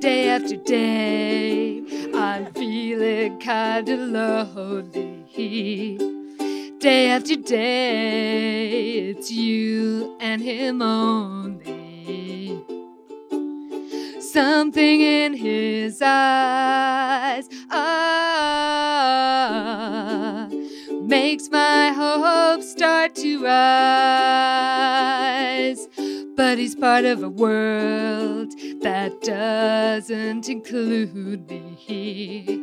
Day after day, I'm feeling kinda lonely. Day after day, it's you and him only. Something in his eyes ah, makes my hopes start to rise. But he's part of a world that doesn't include me.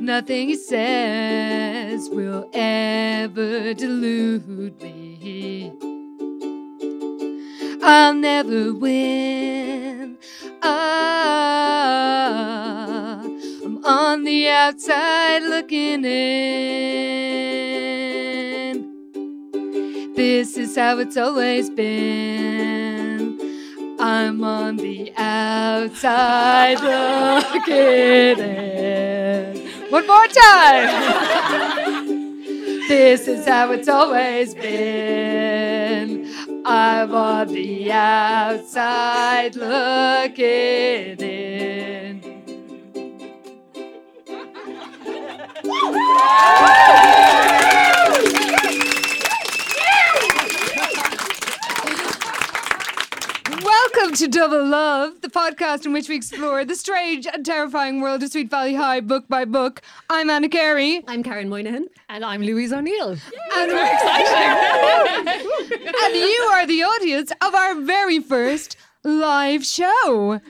Nothing he says will ever delude me. I'll never win. Ah, I'm on the outside looking in. This is how it's always been. I'm on the outside looking in. One more time. this is how it's always been. I'm on the outside looking in. Welcome to Double Love, the podcast in which we explore the strange and terrifying world of Sweet Valley High book by book. I'm Anna Carey. I'm Karen Moynihan. And I'm Louise O'Neill. And we're exciting. and you are the audience of our very first live show.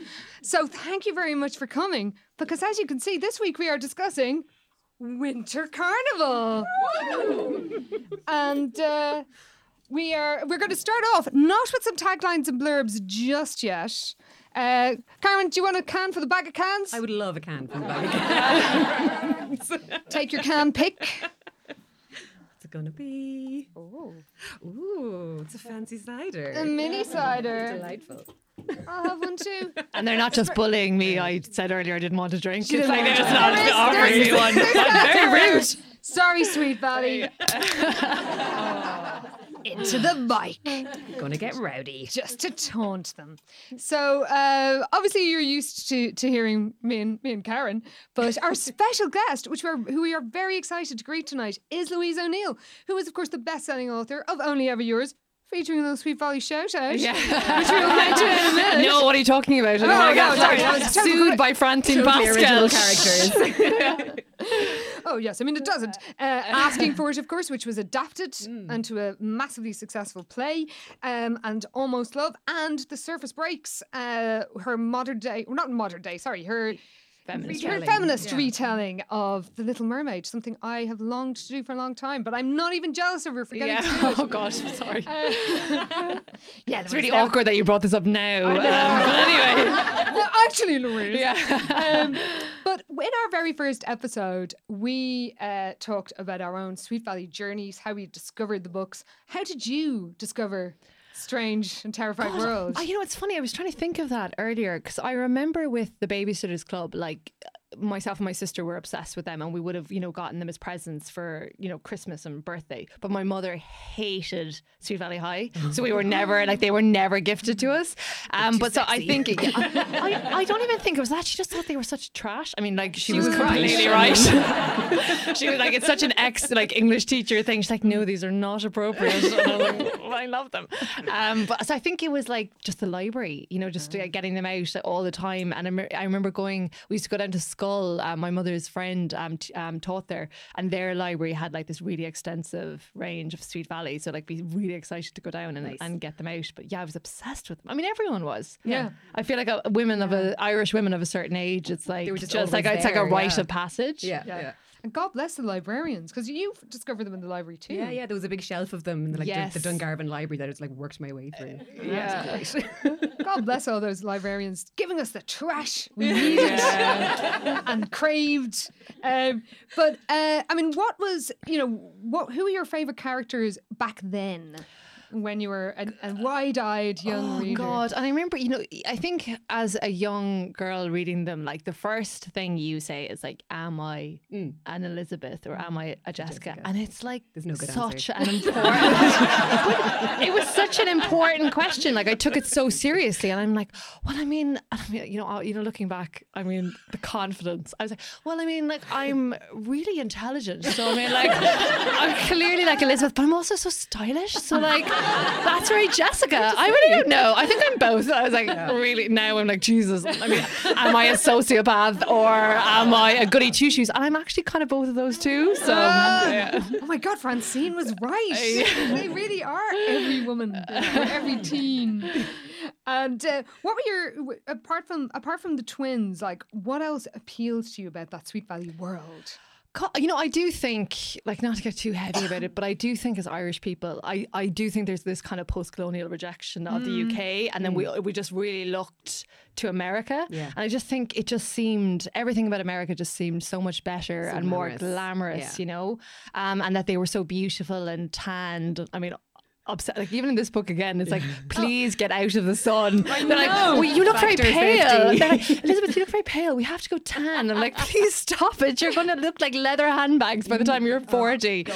So thank you very much for coming because as you can see, this week we are discussing Winter Carnival. and uh, we are we're going to start off not with some taglines and blurbs just yet. Uh, Karen, do you want a can for the bag of cans? I would love a can from the bag. Take your can pick. What's it gonna be? Oh, ooh, it's a fancy cider. A mini cider. Delightful. I'll have one too. And they're not just bullying me. I said earlier I didn't want a drink. She it's didn't like they're a just not There is- offering me one. That's very rude. Sorry, Sweet Valley. Into the mic. Gonna get rowdy. just to taunt them. So uh, obviously you're used to to hearing me and me and Karen, but our special guest, which we're who we are very excited to greet tonight, is Louise O'Neill, who is of course the best-selling author of Only Ever Yours. Featuring the Sweet Valley shout out, Yeah. which we'll mention in a minute. No, what are you talking about? I don't Oh, my God, no, sorry, that was sued by Francine Pascal. original characters. Oh yes, I mean it doesn't. Uh, asking for it, of course, which was adapted Mm. into a massively successful play, um, and Almost Love, and The Surface Breaks. Uh, her modern day, well, not modern day, sorry, her. Feminist retelling, feminist yeah. retelling of The Little Mermaid, something I have longed to do for a long time, but I'm not even jealous of her for getting to do Yeah. it. Oh gosh, sorry. Yeah, It's really awkward that you brought this up now. Um, but anyway, actually, Louise. yeah. um, but in our very first episode, we uh, talked about our own Sweet Valley journeys, how we discovered the books. How did you discover Strange and Terrifying World? Oh, you know, it's funny. I was trying to think of that earlier because I remember with the Babysitters Club, like myself and my sister were obsessed with them, and we would have, you know, gotten them as presents for, you know, Christmas and birthday. But my mother hated Sweet Valley High, so we were never like they were never gifted to us. Um, but so I think I, I, I don't even think it was that. She just thought they were such trash. I mean, like she, was, was completely right. she was like, it's such an ex like English teacher thing. She's like, no, these are not appropriate. I, like, "Well, I love them. Um, but so I think it was like just the library, you know, just uh, getting them out all the time. And I, me- I remember going, we used to go down to Schull. Uh, my mother's friend um, t- um, taught there, and their library had like this really extensive range of Sweet Valley. So like, be really excited to go down and, and get them out. But yeah, I was obsessed with them. I mean, everyone was. Yeah. I feel like uh, women of a Irish women of a certain age, it's like were just just like always it's like a rite yeah. of passage. Yeah, Yeah. And God bless the librarians because you discovered them in the library too. Yeah, yeah, there was a big shelf of them in like Yes. the, the Dungarvan library that I just like worked my way through. Yeah. God bless all those librarians giving us the trash we needed and craved. Um, but uh, I mean, what was you know what? Who were your favorite characters back then? When you were a, a wide-eyed young Oh reader. God! And I remember, you know, I think as a young girl reading them, like the first thing you say is like, "Am I mm. an Elizabeth or am I a Jessica?" And it's like There's no good such answer. an important. It was such an important question. Like I took it so seriously, and I'm like, "Well, I mean, I mean, you know, you know, looking back, I mean, the confidence." I was like, "Well, I mean, like I'm really intelligent, so I mean, like I'm clearly like Elizabeth, but I'm also so stylish, so like." That's very Jessica. I really don't know. I think I'm both. I was like, really? Now I'm like, Jesus. I mean, am I a sociopath or am I a goody two shoes? And I'm actually kind of both of those too. So, yeah. Oh my God, Francine was right. they really are every woman, every teen. And uh, what were your apart from apart from the twins? Like, what else appeals to you about that Sweet Valley world? You know, I do think, like, not to get too heavy about it, but I do think as Irish people, I, I do think there's this kind of post colonial rejection of the UK. And then we, we just really looked to America. Yeah. And I just think it just seemed, everything about America just seemed so much better and more glamorous. glamorous, Yeah. you know? Um, and that they were so beautiful and tanned. I mean, upset. Like even in this book again, it's like, please get out of the sun. They're like, well, you look very Factor pale. 50. They're like, Elizabeth, you look very pale. We have to go tan. I'm like, please stop it. You're going to look like leather handbags by the time you're 40.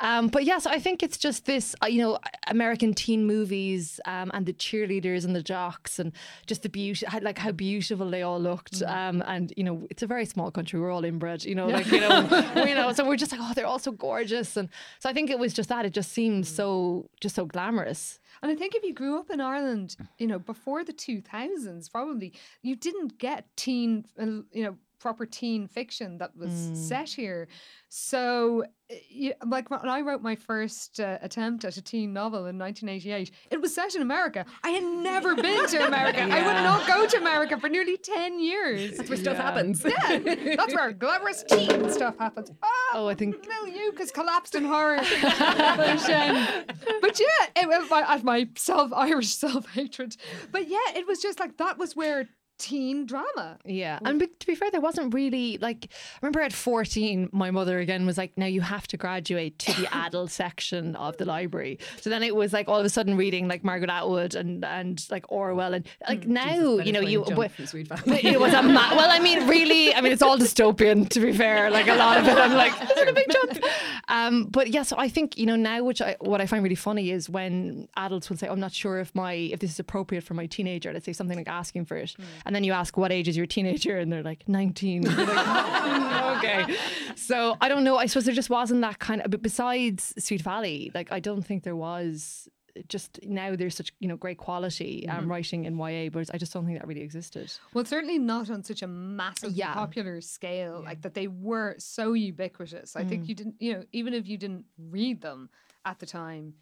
Um, but yes, I think it's just this, uh, you know, American teen movies um, and the cheerleaders and the jocks and just the beauty, like how beautiful they all looked. Um, and you know, it's a very small country. We're all inbred. You know, like you know, you know. So we're just like, oh, they're all so gorgeous. And so I think it was just that. It just seemed so, just so glamorous. And I think if you grew up in Ireland, you know, before the 2000s, probably you didn't get teen, uh, you know, proper teen fiction that was set here. So, uh, you, like when I wrote my first uh, attempt at a teen novel in 1988, it was set in America. I had never been to America. I would not go to America for nearly 10 years. That's where stuff happens. Yeah, that's where glamorous teen stuff happens. Oh, Oh, I think- Mil Yucas collapsed in horror. but, um, but yeah, it, was my, my self Irish self hatred. But yeah, it was just like that was where teen drama. Yeah. And to be fair, there wasn't really like I remember at 14, my mother again was like, now you have to graduate to the adult section of the library. So then it was like all of a sudden reading like Margaret Atwood and and like Orwell and like now, you know, you but, Sweet but it was a ma- well, I mean, really, I mean, it's all dystopian to be fair. Like a lot of it, I'm like, is it a big jump? Um, but yeah, so I think you know now, which I what I find really funny is when adults will say, "I'm not sure if my if this is appropriate for my teenager." Let's say something like asking for it, and then you ask, "What age is your teenager?" and they're like 19. Like, "Mm, okay, so I don't know. I suppose there just wasn't that kind of. But besides Sweet Valley, like I don't think there was. Just now, there's such you know great quality um, writing in YA, but I just don't think that really existed. Well, certainly not on such a massive Yeah. popular scale, like that they were so ubiquitous. I Mm. think you didn't, you know, even if you didn't read them at the time,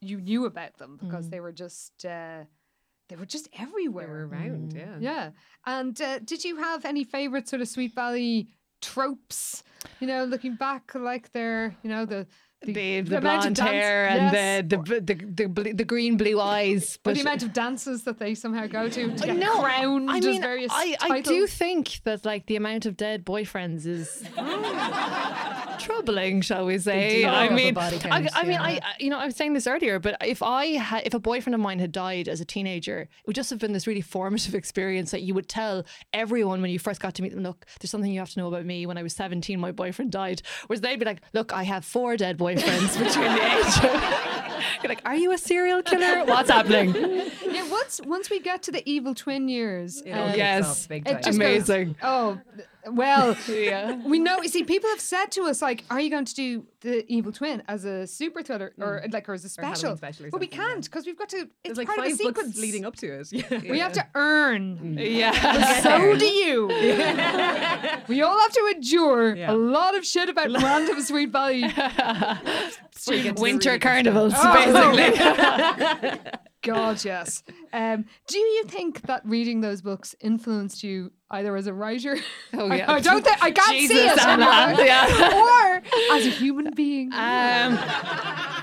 you knew about them Mm. because they were just, uh, they were just everywhere. They were around, Mm. yeah. Yeah. And uh, did you have any favorite sort of Sweet Valley tropes? You know, looking back, like their, you know, the the, the, of blonde hair and the the, the the the the green blue eyes. But the amount of dances that they somehow go to to get no, crowned I mean, various I, I do think that like the amount of dead boyfriends is troubling, shall we say? I mean, body I, count, I mean, yeah. I I- you know I was saying this earlier, but if I had if a boyfriend of mine had died as a teenager, it would just have been this really formative experience that you would tell everyone when you first got to meet them. Look, there's something you have to know about me. When I was 17, my boyfriend died. Whereas they'd be like, Look, I have four dead boyfriends between the age. of-" You're like, Are you a serial killer? What's happening? Yeah, once once we get to the evil twin years, It uh, yes. off it time. just goes, Amazing. oh, well, Yeah. we know. You see, people have said to us like, "Are you going to do the evil twin as a super thriller or like or as a Halloween special?" special or but we can't because we've got to. It's There's like part five of the books sequence leading up to it. Yeah. We have to earn. Yeah. So do you. we all have to endure Yeah. a lot of shit about random Sweet Valley. Winter carnivals, Oh. basically. God, yes. Um, do you think that reading those books influenced you either as a writer? Oh, yeah. I, don't think I can't see it. Anna, yeah. or as a human being. Um,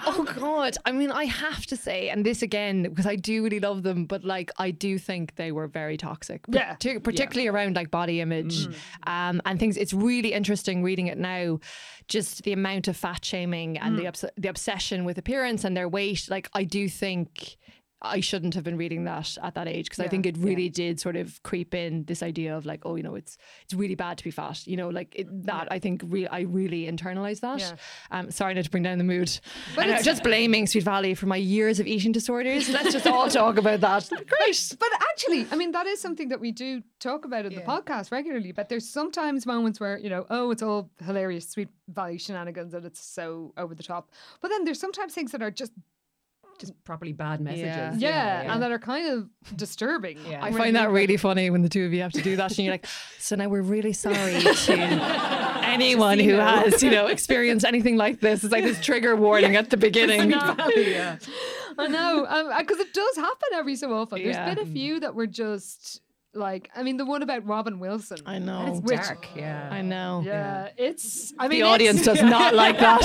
oh God! I mean, I have to say, and this again because I do really love them, but like I do think they were very toxic. Yeah. Partic- particularly around like body image um, and things. It's really interesting reading it now. Just the amount of fat shaming and the obs- the obsession with appearance and their weight. Like I do think. I shouldn't have been reading that at that age because I think it really did sort of creep in this idea of like, oh, you know, it's it's really bad to be fat. You know, like it, that. I think re- I really internalized that. Yeah. Um, sorry not to bring down the mood. But it's- just blaming Sweet Valley for my years of eating disorders. Let's just all talk about that. Great. But actually, I mean, that is something that we do talk about in the podcast regularly. But there's sometimes moments where, you know, oh, it's all hilarious, sweet Valley shenanigans, and it's so over the top. But then there's sometimes things that are just, Just properly bad messages. Yeah. yeah, and that are kind of disturbing. Yeah. I when find that really funny when the two of you have to do that, and you're like, "So now we're really sorry to anyone who has, you know, experienced anything like this." It's like this trigger warning at the beginning. yeah. I know, um, uh, because it does happen every so often. There's been a mm. few that were just like, I mean, the one about Robin Wilson. I know. It's Which- dark. Yeah. I know. Yeah, it's. I mean, The audience does not like that.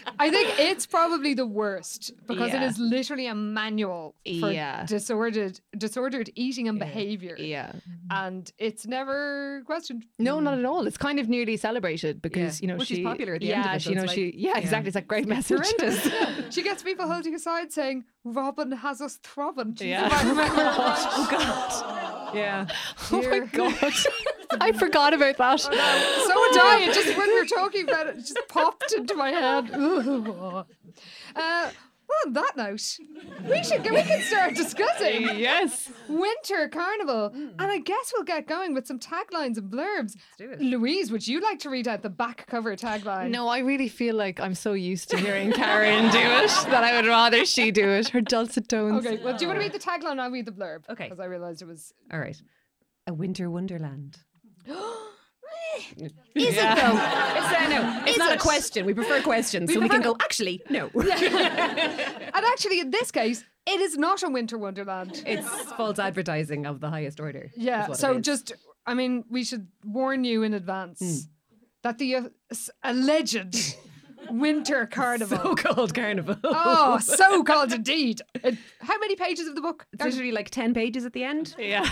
I think it's probably the worst because it Yeah. is literally a manual for Yeah. disordered disordered eating and behavior. yeah. And it's never questioned. No, not at all. It's kind of nearly celebrated because Yeah. you know Well, she's she popular at the yeah, end of it, she so you know it's she yeah, yeah. exactly. It's a great message. Horrendous. She gets people holding aside saying, Robin has us throbbing. Jeez, Yeah. if I remember right. oh God. Yeah. Oh my god, I forgot about that. So would I. It just when we were talking about it, it just popped into my head. uh, well, on that note, we should we can start discussing yes. Winter Carnival, hmm. and I guess we'll get going with some taglines and blurbs. Let's do it. Louise, would you like to read out the back cover tagline? No, I really feel like I'm so used to hearing Karen do it that I would rather she do it. Her dulcet tones. Okay. Well, do you want to read the tagline? I'll read the blurb. Okay. Because I realised it was. All right. A winter wonderland. Is Yeah. it though? It's, uh, no, it's not a question. We prefer questions, so we can go. Actually, no. And actually, in this case, it is not a winter wonderland. it's false advertising of the highest order. Yeah. So just, I mean, we should warn you in advance that the uh, alleged winter carnival. so-called carnival. Oh, so called indeed. Uh, how many pages of the book? It's literally like ten pages at the end. Yeah.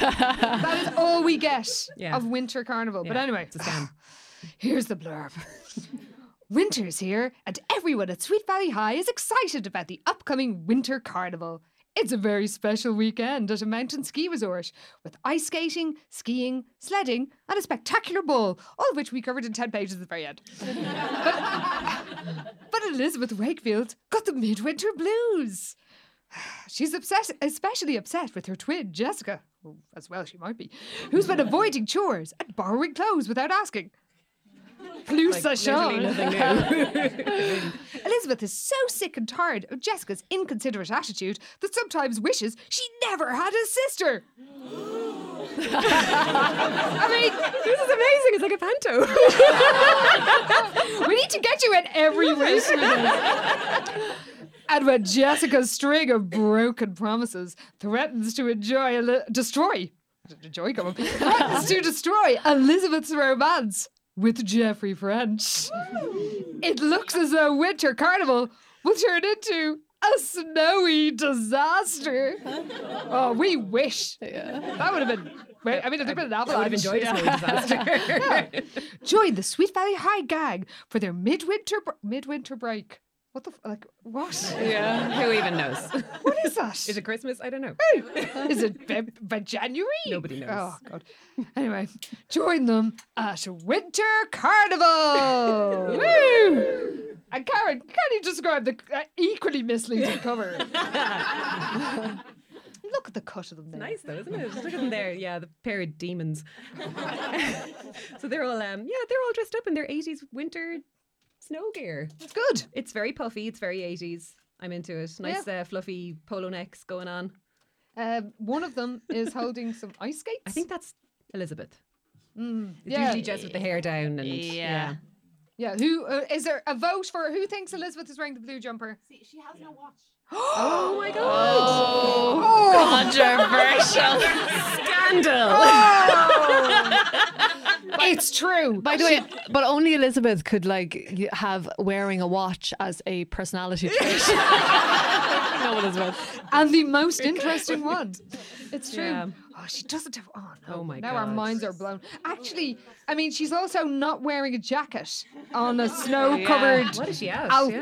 That is all we get Yeah. of winter carnival. But anyway, it's a scam. here's the blurb. Winter's here, and everyone at Sweet Valley High is excited about the upcoming winter carnival. It's a very special weekend at a mountain ski resort with ice skating, skiing, sledding, and a spectacular ball, all of which we covered in 10 pages at the very end. but, but Elizabeth Wakefield got the midwinter blues. She's upset, especially upset with her twin, Jessica, as well she might be, who's been avoiding chores and borrowing clothes without asking. Plus, Like. Elizabeth is so sick and tired of Jessica's inconsiderate attitude that sometimes wishes she never had a sister. I mean, this is amazing. It's like a panto. we need to get you in every race. And when Jessica's string of broken promises threatens to enjoy Eli- destroy enjoy come on, threatens to destroy Elizabeth's romance with Jeffrey French, it looks as though Winter Carnival will turn into a snowy disaster. oh, we wish. That would have been. Wait, I mean, there'd been an I would avalanche. have enjoyed disaster. Join the Sweet Valley High Gag for their midwinter midwinter break. What the f- like? What? yeah. Who even knows? What is that? Is it Christmas? I don't know. Is it by, by January? Nobody knows. Oh God. Anyway, join them at a Winter Carnival. Woo! And Karen, can you describe the uh, equally misleading cover? Look at the cut of them there. Nice though, isn't it? Just look at them there. Yeah, the pair of demons. so they're all um yeah, they're all dressed up in their 80s winter snow gear. It's good. It's very puffy, it's very 80s. I'm into it. Nice uh, fluffy polo necks going on. Um, one of them is holding some ice skates. I think that's Elizabeth. Mm, It's yeah. usually Jess with the hair down and yeah. Yeah. Who uh, is there a vote for? Who thinks Elizabeth is wearing the blue jumper? Oh my god. Oh, controversial. Scandal. Oh. it's true. By the way, but only Elizabeth could like have wearing a watch as a personality trait. no, Elizabeth. and the most interesting one. It's true. Yeah. Oh, she doesn't have. Oh no! Oh, my god. now our minds are blown. Actually, I mean, she's also not wearing a jacket on a snow-covered. What is she out? Alp.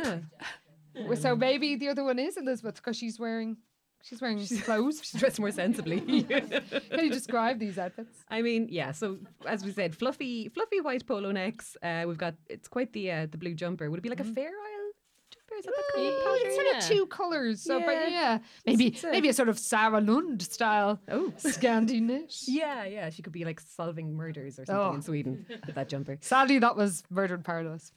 So maybe the other one is Elizabeth because she's wearing. She's wearing clothes. She's dressed more sensibly. Can you describe these outfits? I mean, yeah. So as we said, fluffy, fluffy white polo necks. Uh, we've got it's quite the uh, the blue jumper. Would it be like a fair isle? Is that the colour Oh, it's sort of two colours. So, but Yeah. yeah, maybe It's maybe a sort of Sarah Lund style Oh. Scandi knit. Yeah, yeah. She could be like solving murders or something Oh. in Sweden with that jumper. Sadly, that was Murder in Paradise.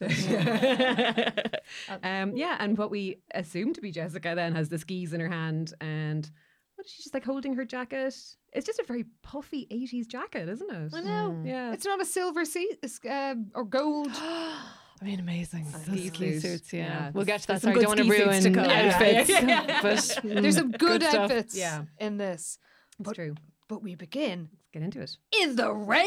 um, yeah, and what we assume to be Jessica then has the skis in her hand and what is she just like holding her jacket? It's just a very puffy 80s jacket, isn't it? I know. Yeah. It's not a silver seat um, or gold. I mean, amazing. Those ski ski suits, yeah. Yeah, We'll get to that. Sorry, don't want to suits ruin to come. Yeah, yeah, outfits. yeah, but There's some mm, good, outfits Yeah. in this. It's true. But we begin Let's get into it. in the rain.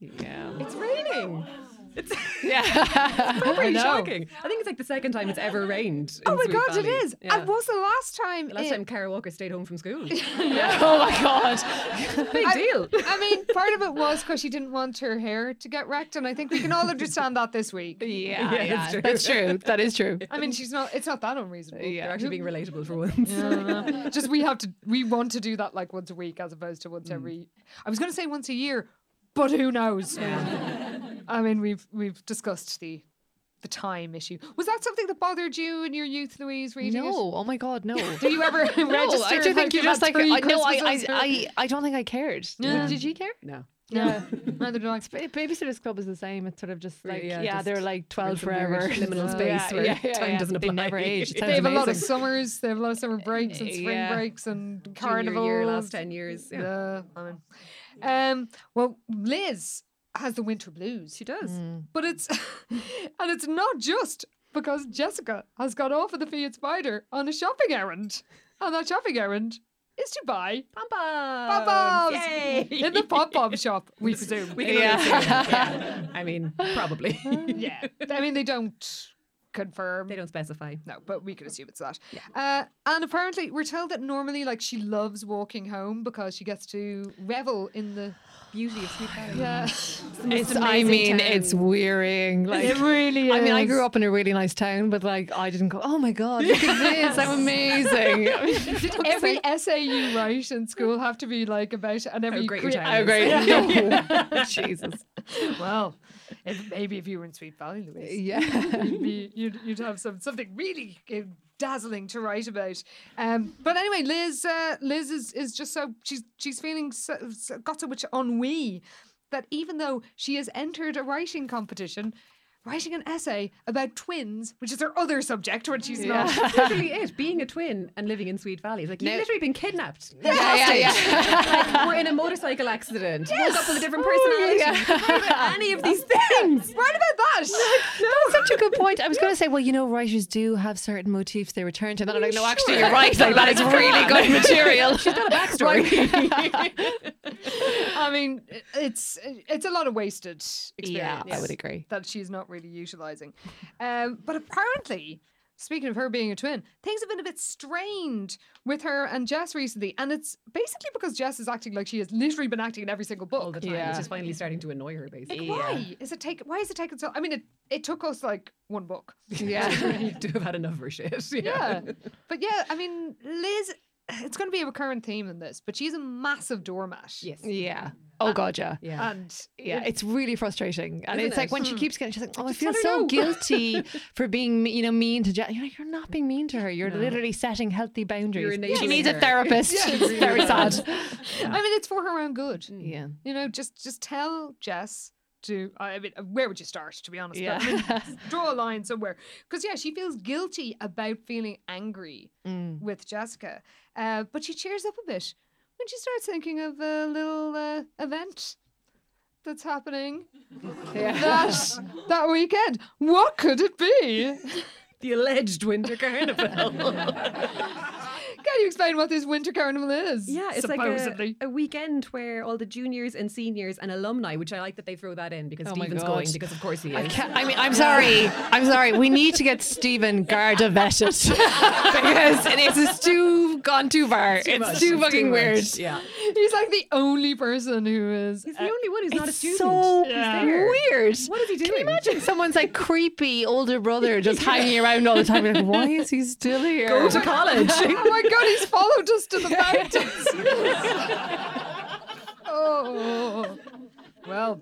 Yeah. It's raining. It's Yeah. pretty know. shocking. I think it's like the second time it's ever rained. Oh my Sweet god, it Valley. is. Yeah. And was the last time? The last it- time Cara Walker stayed home from school. yeah. oh my god. Big deal. I mean, part of it was because she didn't want her hair to get wrecked, and I think we can all understand that this week. Yeah, Yeah, yeah, it's true. that's true. That is true. I mean, she's not. It's not that unreasonable. They're Yeah. actually being relatable for once. I. Just we have to. We want to do that like once a week as opposed to once mm. every. I was going to say once a year, but who knows? I mean, we've we've discussed the the time issue. Was that something that bothered you in your youth, Louise? Reading No, it? oh my god, no. Do you ever register? No, I do like think you're you've just had like three I, no, I, I, Christmases or- I, I don't think I cared. Yeah. Did, did you care? No. yeah, neither do I. Ba- Babysitters Club is the same. It's sort of just like Yeah, yeah, just they're like twelve some weird forever. liminal Uh, space yeah, where yeah, yeah, time yeah. doesn't They apply. never age. They sounds have a lot of summers. They have a lot of summer breaks and spring Yeah. breaks and Junior carnivals. year, last 10 years. Yeah. Yeah, I mean, um, well, Liz has the winter blues, She does. Mm. but it's and it's not just because Jessica has gone off with the Fiat Spider on a shopping errand, and that shopping errand is to buy Pom-poms. pom-poms Yay. in the pom pom shop. We presume. We can Yeah. yeah. yeah. I mean, probably. yeah, I mean they don't confirm. they don't specify. No, but we could assume it's that. Uh, and apparently, we're told that normally, like, she loves walking home because she gets to revel in the Beauty of Sweet Valley. yeah. It's, I mean, it's wearing. Like, it really is. I mean, I grew up in a really nice town, but like, I didn't go. Oh my god, look at this! I'm amazing. Did every essay you write in school have to be like about and every great your crea- town oh great, no. Jesus. Well, if, maybe if you were in Sweet Valley, Louise, Yeah. you'd, you'd, you'd have some something really uh, dazzling to write about. Um, but anyway, Liz, uh, Liz is, is just so she's she's feeling so, so, got so much ennui that even though she has entered a writing competition. Writing an essay about twins, which is her other subject when she's not. That's literally it. Being a twin and living in Sweet Valley. It's like you've No. literally been kidnapped. Yeah, yeah, yeah. like, we're in a motorcycle accident. Woke up with a different oh, personality. yeah. You can't write about any of these things. Right about that. That's such a good point. I was going to say, well, you know, writers do have certain motifs they return to. And then I'm like, no, actually, you're right. Like, that is really good material. She's got a backstory. I mean, it's it's a lot of wasted experience. Yeah, I would agree. that she's not really utilizing. Um, but apparently, speaking of her being a twin, things have been a bit strained with her and Jess recently. And it's basically because Jess is acting like she has literally been acting in every single book. all the time. Yeah. It's just finally starting to annoy her, basically. Like, why is it take? Why is it taking so? I mean, it it took us like one book. Yeah. to have had enough of her shit. Yeah, but yeah, I mean, Liz. It's going to be a recurrent theme in this, but she's a massive doormat. Yes. Yeah. Oh god, yeah. Yeah. and Yeah, it's really frustrating, and Isn't it's like it? when she keeps getting, she's like, "Oh, I Just feel so no." guilty for being, you know, mean to Jen." You're like, "You're not being mean to her. You're literally setting healthy boundaries." she enabling needs a her. therapist. it's very sad. I mean, it's for her own good. Yeah. You know, just just tell Jess to. I mean, where would you start? To be honest, But, I Yeah. mean, draw a line somewhere because yeah, she feels guilty about feeling angry Mm. with Jessica, uh, but she cheers up a bit when she starts thinking of a little uh, event that's happening that that weekend. What could it be? The alleged winter carnival. Can you explain what this winter carnival is? Yeah, it's supposedly. like a, a weekend where all the juniors and seniors and alumni, which I like that they throw that in because Oh my Stephen's God. going because of course he is. Ca- I mean, I'm sorry. I'm sorry. We need to get Stephen Garda vetted because it is too gone too far. it's much, too it's fucking too weird. Yeah, He's like the only person who is. he's the uh, only one who's not a It's student. so He's there. weird. What is he doing? Can you imagine someone's like creepy older brother just hanging around all the time? You're like, why is he still here? Go to college. oh my god, he's followed us to the mountains. oh, well,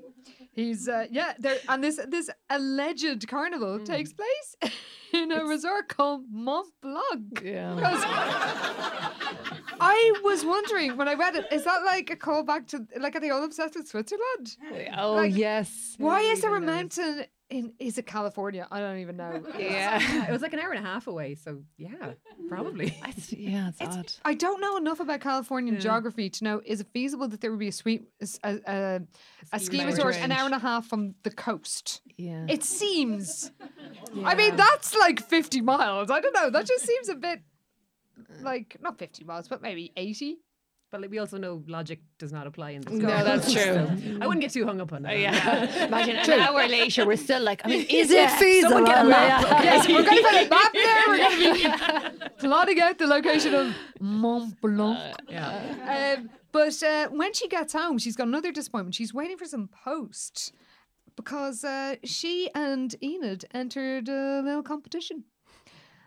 he's uh, yeah. There and this this alleged carnival takes place in a resort called Mont Blanc. Yeah. I was wondering when I read it, is that like a callback to like are they all obsessed with Switzerland? Oh Like- yes. Why is there a knows? mountain in? Is it California? I don't even know. Yeah. Yeah, it was like an hour and a half away, so yeah, probably. It's, yeah, it's, odd. I don't know enough about Californian geography to know is it feasible that there would be a sweet a, a, a ski resort. resort an hour and a half from the coast? Yeah. It seems. I mean, that's like fifty miles. I don't know. That just seems a bit like not fifty miles, but maybe eighty. But like, we also know logic does not apply in this. No, context, that's true. so I wouldn't get too hung up on that. yeah. Imagine an hour later, we're still like, I mean, is Yeah, it feasible? someone get a map, Yeah. Yes, we're going to put a map there. We're going to be plotting out the location of Mont Blanc. Yeah. Um, but uh, when she gets home, she's got another disappointment. She's waiting for some post because uh, she and Enid entered a little competition.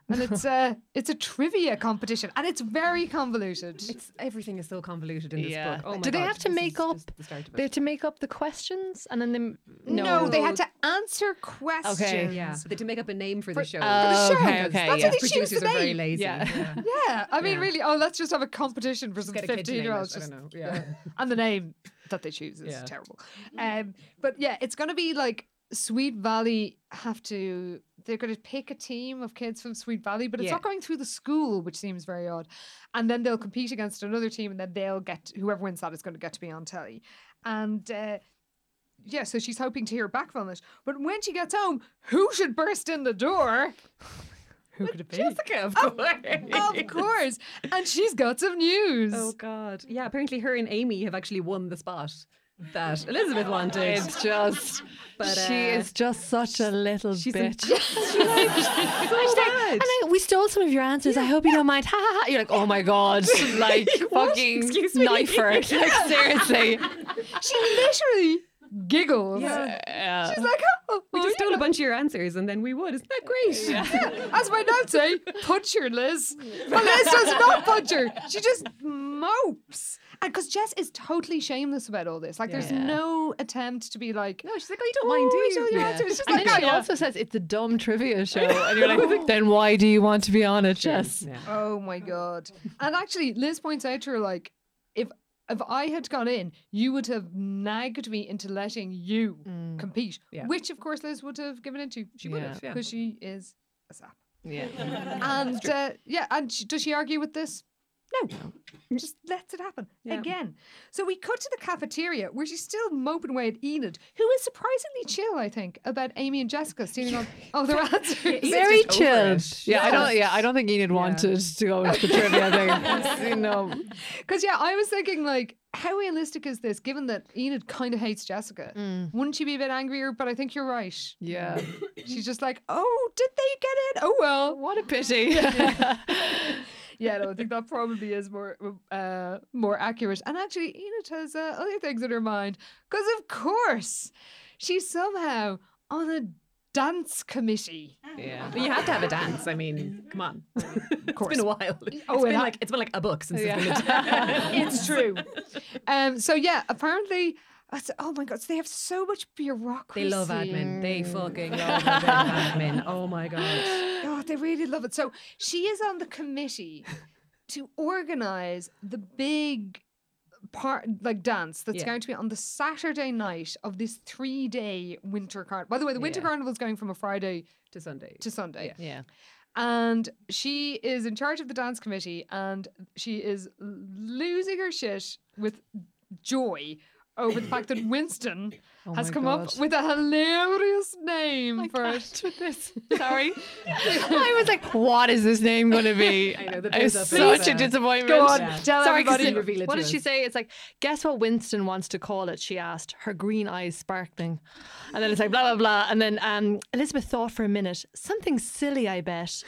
And it's uh, it's a trivia competition, and it's very convoluted. It's everything is so convoluted in this Yeah. book. Oh my Do they God, have to make up? the They have to make up the questions and then they. no. they had to answer questions. Okay, Yeah, they had to make up a name for the show. For the Oh, show. okay, That's okay, what yeah. they choose Producers the are very lazy. Yeah. Yeah, I mean, Yeah. really. Oh, let's just have a competition for some Get a kid to name fifteen year olds. it, I don't know. Yeah. and the name that they choose is Yeah. terrible. Um, but yeah, it's going to be like Sweet Valley have to. They're going to pick a team of kids from Sweet Valley, but it's Yeah. not going through the school, which seems very odd. And then they'll compete against another team, and then they'll get whoever wins that is going to get to be on telly. And uh, yeah, so she's hoping to hear back from it. But when she gets home, who should burst in the door? Who could it be? Jessica, of course. Of course. And she's got some news. Oh God! Yeah, apparently her and Amy have actually won the spot that Elizabeth wanted. It's just. But, she uh, is just such a little she's a- bitch. She's like, so bad. And I, we stole some of your answers. I hope you don't mind. Ha ha ha. You're like, oh my god, like fucking Excuse me? knife her. Like seriously. She literally giggles. Yeah. She's like, oh, we oh, just yeah. stole a bunch of your answers and then we would. Isn't that great? Yeah, as my notes say, punch her, Liz. But Liz does not punch her. She just mopes. And because Jess is totally shameless about all this. Like, there's Yeah. no attempt to be like, No, she's like, oh, you don't mind, do "Oh, you? so Yeah. It's just And like, then she "Oh, yeah." also says it's a dumb trivia show, and you're like, then why do you want to be on it, Jess? Yeah. Oh my god! And actually, Liz points out to her like, if if I had gone in, you would have nagged me into letting you compete, Yeah. which of course Liz would have given into. She would Yeah. have Yeah. because she is a sap. Yeah. And uh, yeah, and she, does she argue with this? No, just lets it happen again. So we cut to the cafeteria where she's still moping away at Enid, who is surprisingly chill, I think, about Amy and Jessica stealing all, all their answers. Very just over chilled. it. Yeah, I don't. Yeah, I don't think Enid wanted to go into the trivia thing. you know, Because yeah, I was thinking like, how realistic is this? Given that Enid kind of hates Jessica, mm. wouldn't she be a bit angrier? But I think you're right. yeah. She's just like, oh, did they get it? Oh well. What a pity. Yeah, no, I think that probably is more uh, more accurate. And actually, Enid has uh, other things in her mind because, of course, she's somehow on a dance committee. yeah. You have to have a dance. I mean, come on. Of course. It's been a while. It's Oh, it's been ha- like it's been like a book since Yeah. it's been a dance. it's true. Um. So yeah, apparently. Said, oh my god! So they have so much bureaucracy. They love admin. They fucking love a bit of admin. Oh my god. Oh, they really love it. So she is on the committee to organise the big part, like dance that's Yeah. going to be on the Saturday night of this three-day winter carnival. By the way, the winter Yeah. carnival is going from a Friday To Sunday. to Sunday, Yeah. and she is in charge of the dance committee, and she is losing her shit with joy. Over the fact that Winston Oh has come up with a hilarious name for it. this. Sorry. I was like, what is this name going to be? I know, It's such a disappointment. Go on, Yeah. tell Sorry, everybody. it- what did she say? It's like, guess what Winston wants to call it? She asked. Her green eyes sparkling. And then it's like, blah, blah, blah. And then um, Elizabeth thought for a minute. Something silly, I bet.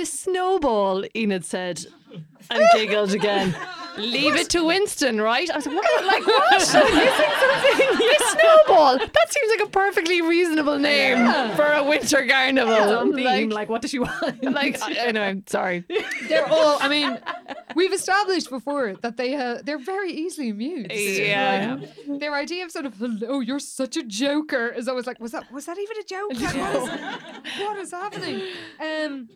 The snowball, Enid said. And giggled again. Leave it to Winston, right? I was like, what? Like, what? Missing something? The snowball. That seems like a perfectly reasonable name for a winter carnival. On theme. Like, Like, what does she want? like, I, I know, I'm sorry. They're all. I mean, we've established before that they uh, they're very easily amused. Yeah. Like, their idea of sort of oh you're such a joker is always like was that was that even a joke? Like, what, is, what is happening? Um.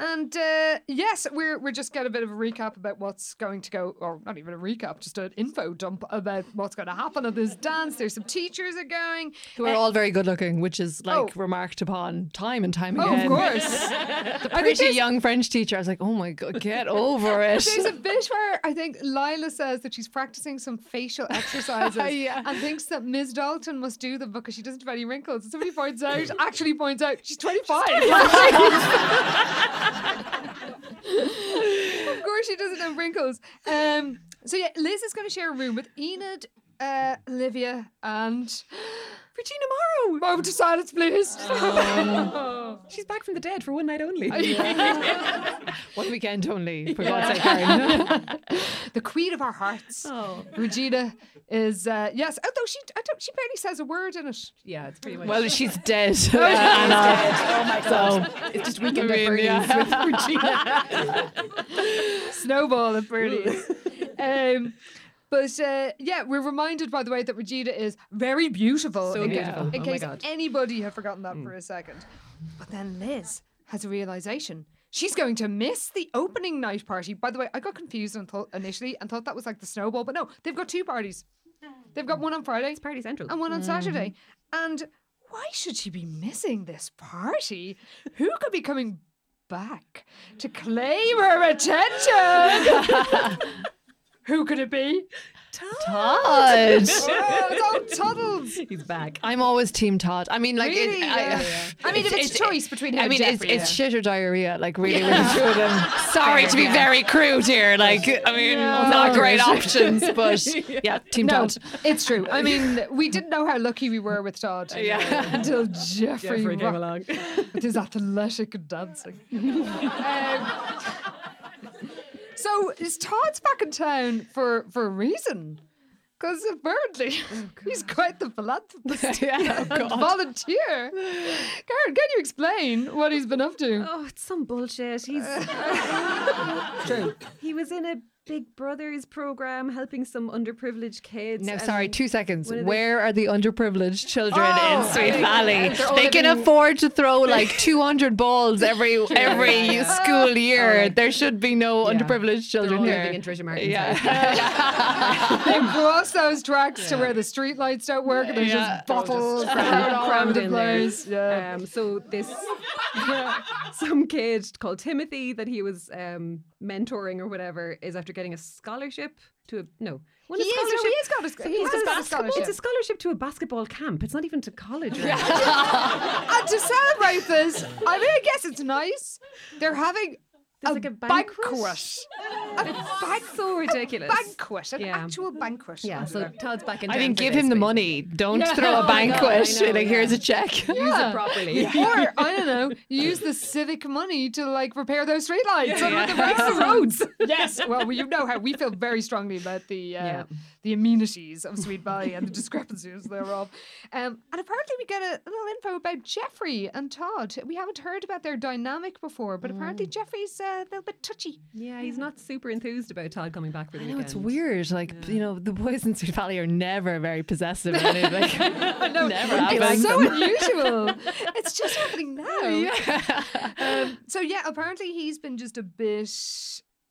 And uh, yes, we're we're just get a bit of a recap about what's going to go, or not even a recap, just an info dump about what's going to happen at this dance. There's some teachers are going. Who are all very good looking, which is like Oh. remarked upon time and time Oh, again. of course. Think Pretty young French teacher. I was like, oh my god, get over it. There's a bit where I think Lila says that she's practicing some facial exercises Yeah. and thinks that Ms. Dalton must do them because she doesn't have any wrinkles. And somebody points out, actually points out, she's 25. Of course, she doesn't have wrinkles. Um, so yeah, Liz is going to share a room with Enid, uh, Olivia, and Regina Morrow. Moment of silence, please. She's back from the dead for one night only. One weekend only, for God's sake, Karen. the queen of our hearts. Oh. Regina is uh, yes. Although she, I don't, she barely says a word in it. Yeah, it's pretty much. well, she's dead. oh my god. it's just weekend I at Bernie's yeah. with Regina. Snowball at Bernie's. um, but uh, yeah, we're reminded, by the way, that Regina is very beautiful. So in, beautiful. In Oh case anybody had forgotten that for a second. But then Liz has a realization. She's going to miss the opening night party. By the way, I got confused and thought initially and thought that was like the snowball, but no, they've got two parties. They've got one on Friday It's Party Central. and one on Saturday. And why should she be missing this party? Who could be coming back to claim her attention? Who could it be? Todd. Oh, it's all Tuddles. He's back. I'm always Team Todd. I mean, like, it- Really? I, Yeah. I mean, if it's a choice between him I mean, and it's, Jeffrey, it's shit or diarrhea. Like, really, with the two of them. Sorry to be very crude here. Like, I mean, not great options, but yeah, Team No, Todd. it's true. I mean, we didn't know how lucky we were with Todd Yeah. until Jeffrey, Jeffrey came rocked along. with his athletic dancing. Um, so is Todd's back in town for for a reason? Because apparently oh, he's quite the philanthropist Yeah, oh, volunteer. Karen, can you explain what he's been up to? Oh, it's some bullshit. He's True. he was in a Big Brothers program helping some underprivileged kids. No, sorry, two seconds. what are they- Where are the underprivileged children Oh, in Sweet I- Valley? they're They can living- afford to throw like 200 balls every every yeah, yeah. school year. There should be no Yeah. underprivileged They're children all here. living in Treasure Martin's Yeah. They cross those tracks to where the street lights don't work and there's Yeah. just bottles Just crammed, crammed- all the in there. place. Yeah. Um, so this some kid called Timothy that he was um, mentoring or whatever is after getting a scholarship to a no. A He is, no, scholarship. he has got a, sc- he It's has a got a scholarship. It's a scholarship to a basketball camp. It's not even to college. Anything. and to celebrate this, I mean, I guess it's nice. They're having There's a, like a banquet. banquet. A banquet. so ridiculous. banquet. An Yeah. actual banquet. Yeah, so Todd's back in. I town think give this, him the money. Don't Yeah. throw a a I banquet. know, know, like, here's a check. Use Yeah. it properly. Or I don't know, use the civic money to like repair those streetlights under the Fix the roads. roads. yes, well, we- you know how we feel very strongly about the uh, Yeah. the amenities of Sweet Valley and the discrepancies thereof. Um, and apparently, we get a, a little info about Jeffrey and Todd. We haven't heard about their dynamic before, but apparently Mm. Jeffrey's uh, a little bit touchy. Yeah, he's not super enthused about Todd coming back for the I know weekend. it's weird. Like you know, the boys in Sweet Valley are never very possessive. Like, never It's happens. so unusual. it's just happening now. Yeah. Um, so yeah, apparently he's been just a bit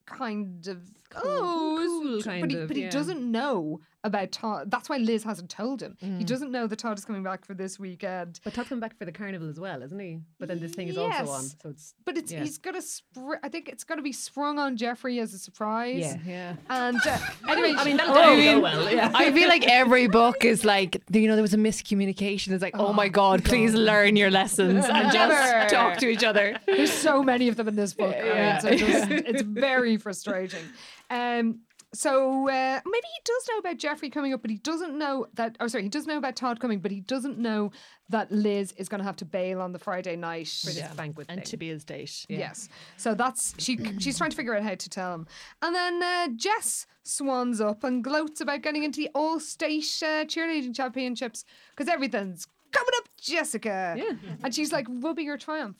kind of oh, cool but he, of, but he yeah. doesn't know about Todd. That's why Liz hasn't told him. Mm. He doesn't know that Todd is coming back for this weekend. But Todd's coming back for the carnival as well, isn't he? But then this thing is also on, so it's But it's Yeah. he's got to. Spr- I think it's got to be sprung on Jeffrey as a surprise. Yeah. yeah. And uh, anyway, I mean, that'll I go well. Yeah. I feel like every book is like, you know, there was a miscommunication. It's like, oh, my God, please learn your lessons and just talk to each other. There's so many of them in this book. I mean, Yeah. so just, it's very frustrating. Um, so uh, maybe he does know about Jeffrey coming up, but he doesn't know that. Oh, sorry, he does know about Todd coming, but he doesn't know that Liz is going to have to bail on the Friday night. for this banquet And thing. to be his date. Yes. So that's she. She's trying to figure out how to tell him, and then uh, Jess swans up and gloats about getting into the all-state uh, cheerleading championships because everything's coming up, Jessica. Yeah. And she's like rubbing her triumph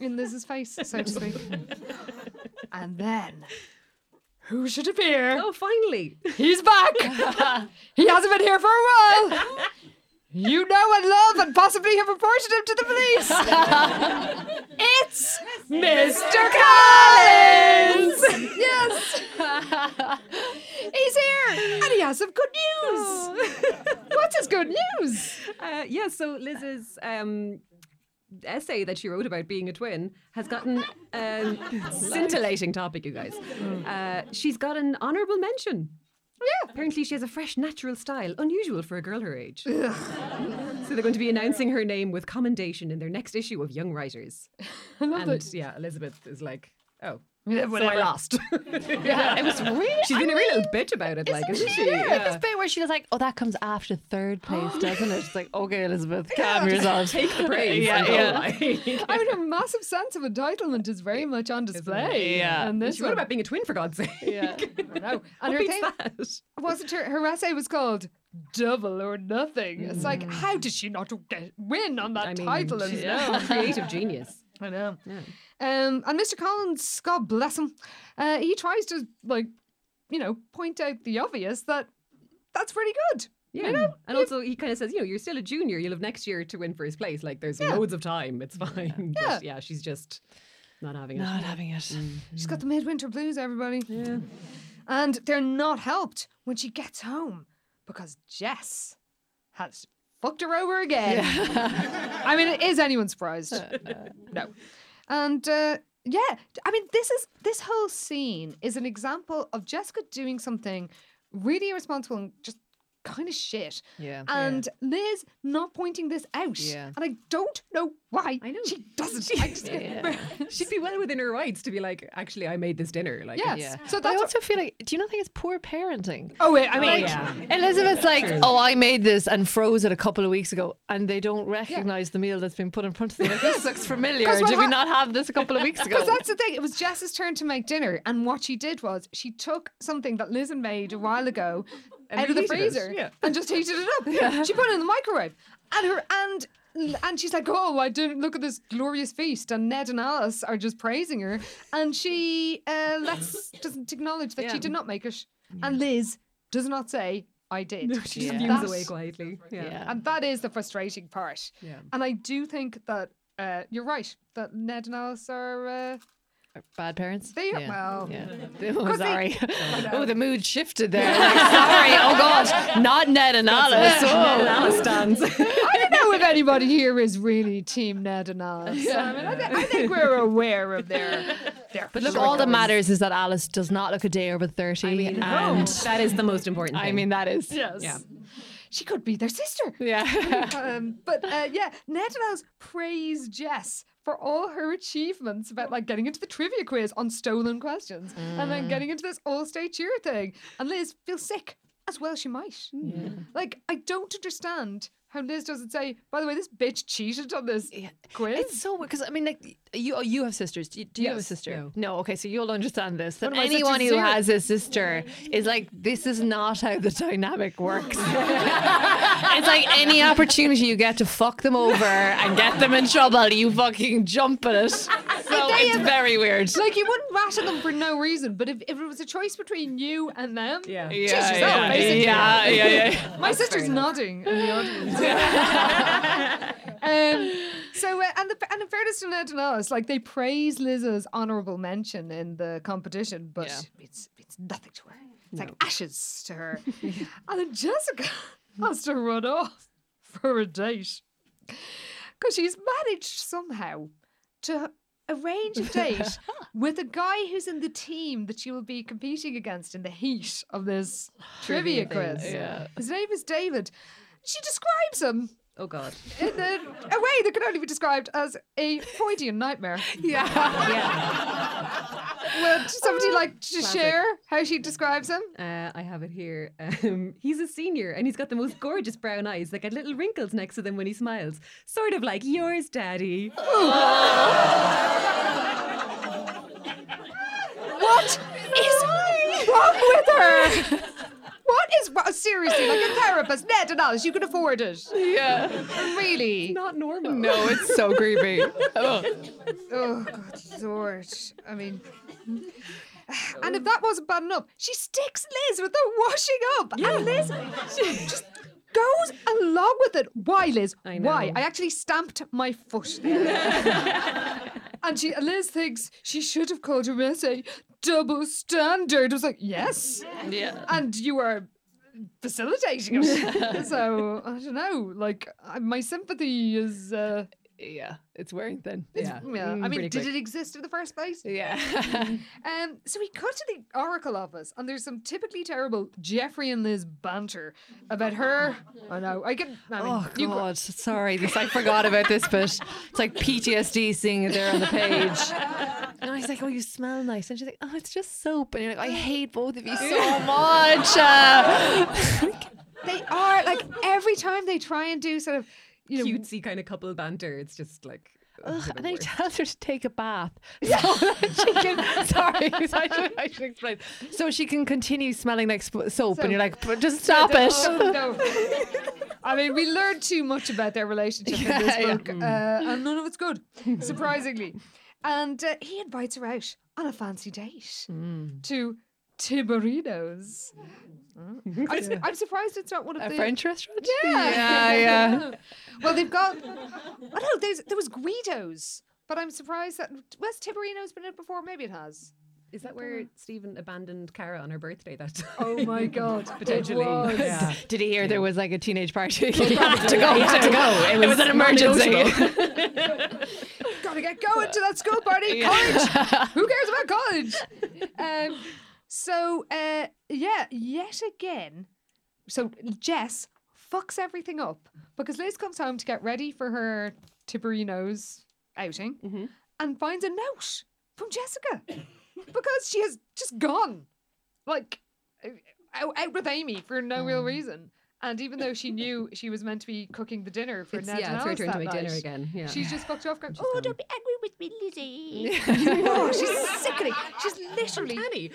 in Liz's face, so to speak. and then, who should appear? Oh, finally! He's back. he hasn't been here for a while. You know and love and possibly have reported him to the police. it's Mr. Collins. Yes. He's here and he has some good news. What's his good news? Uh, yeah, so Liz's um, essay that she wrote about being a twin has gotten um, scintillating topic, you guys. Uh, she's got an honourable mention. Yeah. Apparently, she has a fresh, natural style, unusual for a girl her age. so they're going to be announcing her name with commendation in their next issue of Young Writers. I love And yeah, Elizabeth is like, oh, Yeah, so I whatever. lost. Yeah, it was really. She's been a real little bitch about it, like, isn't she? Yeah. This bit where she was like, "Oh, that comes after third place, doesn't it?" It's like, "Okay, Elizabeth, calm yourself. Take the praise. Yeah, yeah. like. I mean, her massive sense of entitlement is very much on display. Yeah. And this She wrote one. about being a twin, for God's sake. Yeah, I know. And What her thing that? wasn't her, her essay was called Double or Nothing. It's like, Mm. how did she not get, win on that I mean, title? she's And a creative genius. I know. Yeah. Um, and Mr. Collins, God bless him, uh, he tries to like, you know, point out the obvious that that's pretty good. Yeah. and also, he kind of says, you know, you're still a junior. You'll have next year to win first place. Like, there's loads of time. It's fine. Yeah. But yeah, she's just not having it. Not having it. She's got the midwinter blues, everybody. Yeah. And they're not helped when she gets home because Jess has fucked her over again. I mean, is anyone surprised? no. And uh, yeah, I mean, this is this whole scene is an example of Jessica doing something really irresponsible and just kind of shit. Yeah. And Liz not pointing this out. Yeah. And I don't know why. I know. She doesn't. I just- She'd be well within her rights to be like, actually, I made this dinner. Like, Yes. Yeah. So But I that's also feel like, do you not think it's poor parenting? Oh wait, I mean, Like, yeah. Elizabeth's like, oh, I made this and froze it a couple of weeks ago, and they don't recognise the meal that's been put in front of them. Like, this looks familiar. what Did we not have this a couple of weeks ago? Because that's the thing. It was Jess's turn to make dinner, and what she did was she took something that Liz had made a while ago out of the freezer yeah. and just heated it up. She put it in the microwave, and her and. And she's like, "Oh, I didn't look at this glorious feast." And Ned and Alice are just praising her, and she uh, lets doesn't acknowledge that she did not make it. And Liz does not say, "I did." She just Yeah. fumes away quietly. Yeah. Yeah. and that is the frustrating part. Yeah. And I do think that uh, you're right that Ned and Alice are. Uh, Bad parents? They- yeah. well, yeah. Oh, 'cause they- sorry. oh, the mood shifted there. Like, sorry. Oh, gosh. Not Ned and Alice. Ned and Oh. Alice stands. I don't know if anybody here is really Team Ned and Alice. Yeah. I, mean, I, thi- I think we're aware of their their. But look, all that matters is that Alice does not look a day over 30. and that is the most important thing. I mean, that is. Yes. Yeah. She could be their sister. Yeah. Um, but uh, yeah, Ned and Alice praise Jess for all her achievements about like getting into the trivia quiz on stolen questions and then mm. getting into this all state cheer thing. And Liz feels sick as well she might. Like, I don't understand how Liz doesn't say, by the way, this bitch cheated on this quiz. It's so weird because I mean, like you, you have sisters. Do you, do you have a sister? No. no. Okay, so you'll understand this. That anyone who has a sister is like, this is not how the dynamic works. it's like any opportunity you get to fuck them over and get them in trouble, you fucking jump at it. So they it's have- very weird. like, you wouldn't rat at them for no reason, but if, if it was a choice between you and them, Yeah. choose yeah, yourself, yeah, basically. yeah, yeah, yeah. My sister's nodding in the audience. um, so, uh, and, the, and in fairness to Ned and Alice, like they praise Liz's honourable mention in the competition, but Yeah. it's it's nothing to her. It's like ashes to her. and then Jessica has to run off for a date because she's managed somehow to arrange a date with a guy who's in the team that she will be competing against in the heat of this trivia, Trivia quiz. yeah. His name is David. She describes him Oh God. in a, a way that can only be described as a Freudian nightmare. Yeah. yeah. Would somebody like to share how she describes him? Uh, I have it here. Um, he's a senior and he's got the most gorgeous brown eyes that get little wrinkles next to them when he smiles. Sort of like yours, Daddy. What is wrong with her? What is wrong? Seriously, like a therapist, Ned and Alice, you can afford it. Yeah. Really? Not normal. No, it's so creepy. Oh. oh. Oh, God, Lord. I mean. And if that wasn't bad enough, she sticks Liz with the washing up. And Liz just goes along with it. Why, Liz? I Why? I actually stamped my foot. And she, Liz thinks she should have called her essay double standard. I was like, yes. Yeah. And you are facilitating it. so, I don't know. Like, my sympathy is. Uh, Yeah. It's wearing thin. Yeah. yeah. I mean, pretty did quick. it exist in the first place? Yeah. Um, so we cut to the Oracle office, and there's some typically terrible Jeffrey and Liz banter about her. I know. I get. I mean, Oh you gr- God, sorry, this I forgot about this but It's like PTSD seeing it there on the page. And he's like, "Oh, you smell nice," and she's like, "Oh, it's just soap." And you're like, "I hate both of you so much." Uh, they are like every time they try and do sort of, you know, Cutesy kind of couple banter. It's just like. ugh, and then he tells her to take a bath so she can. Sorry, so I should, I should explain. So she can continue smelling like soap, and you're like, "But "Just stop it." Oh, no. I mean, we learned too much about their relationship in this Yeah, yeah. book, uh, and none of it's good, surprisingly. And uh, he invites her out on a fancy date to Tiberino's. Mm. I'm, su- I'm surprised it's not one of A the French restaurant? Yeah, yeah, yeah. well, they've got. I don't know there's there was Guido's, but I'm surprised that West Tiberino's been in it before. Maybe it has. Is that where Stephen abandoned Cara on her birthday that time? Oh my god, Potentially. It was. Yeah. Did he hear there was like a teenage party? he had to go. He had to go. It It was was an emergency. Gotta get going to that school party. College. Who cares about college? Um, so uh, yeah, yet again. So Jess fucks everything up because Liz comes home to get ready for her Tiberino's outing and finds a note from Jessica because she has just gone, like out, out with Amy for no real reason. And even though she knew she was meant to be cooking the dinner for It's, Ned yeah, and it's her Alice turn to that make dinner again. Yeah. She's just fucked off. Going, oh, gone. don't be angry with me, Lizzie. oh, she's sickening. She's literally. Annie.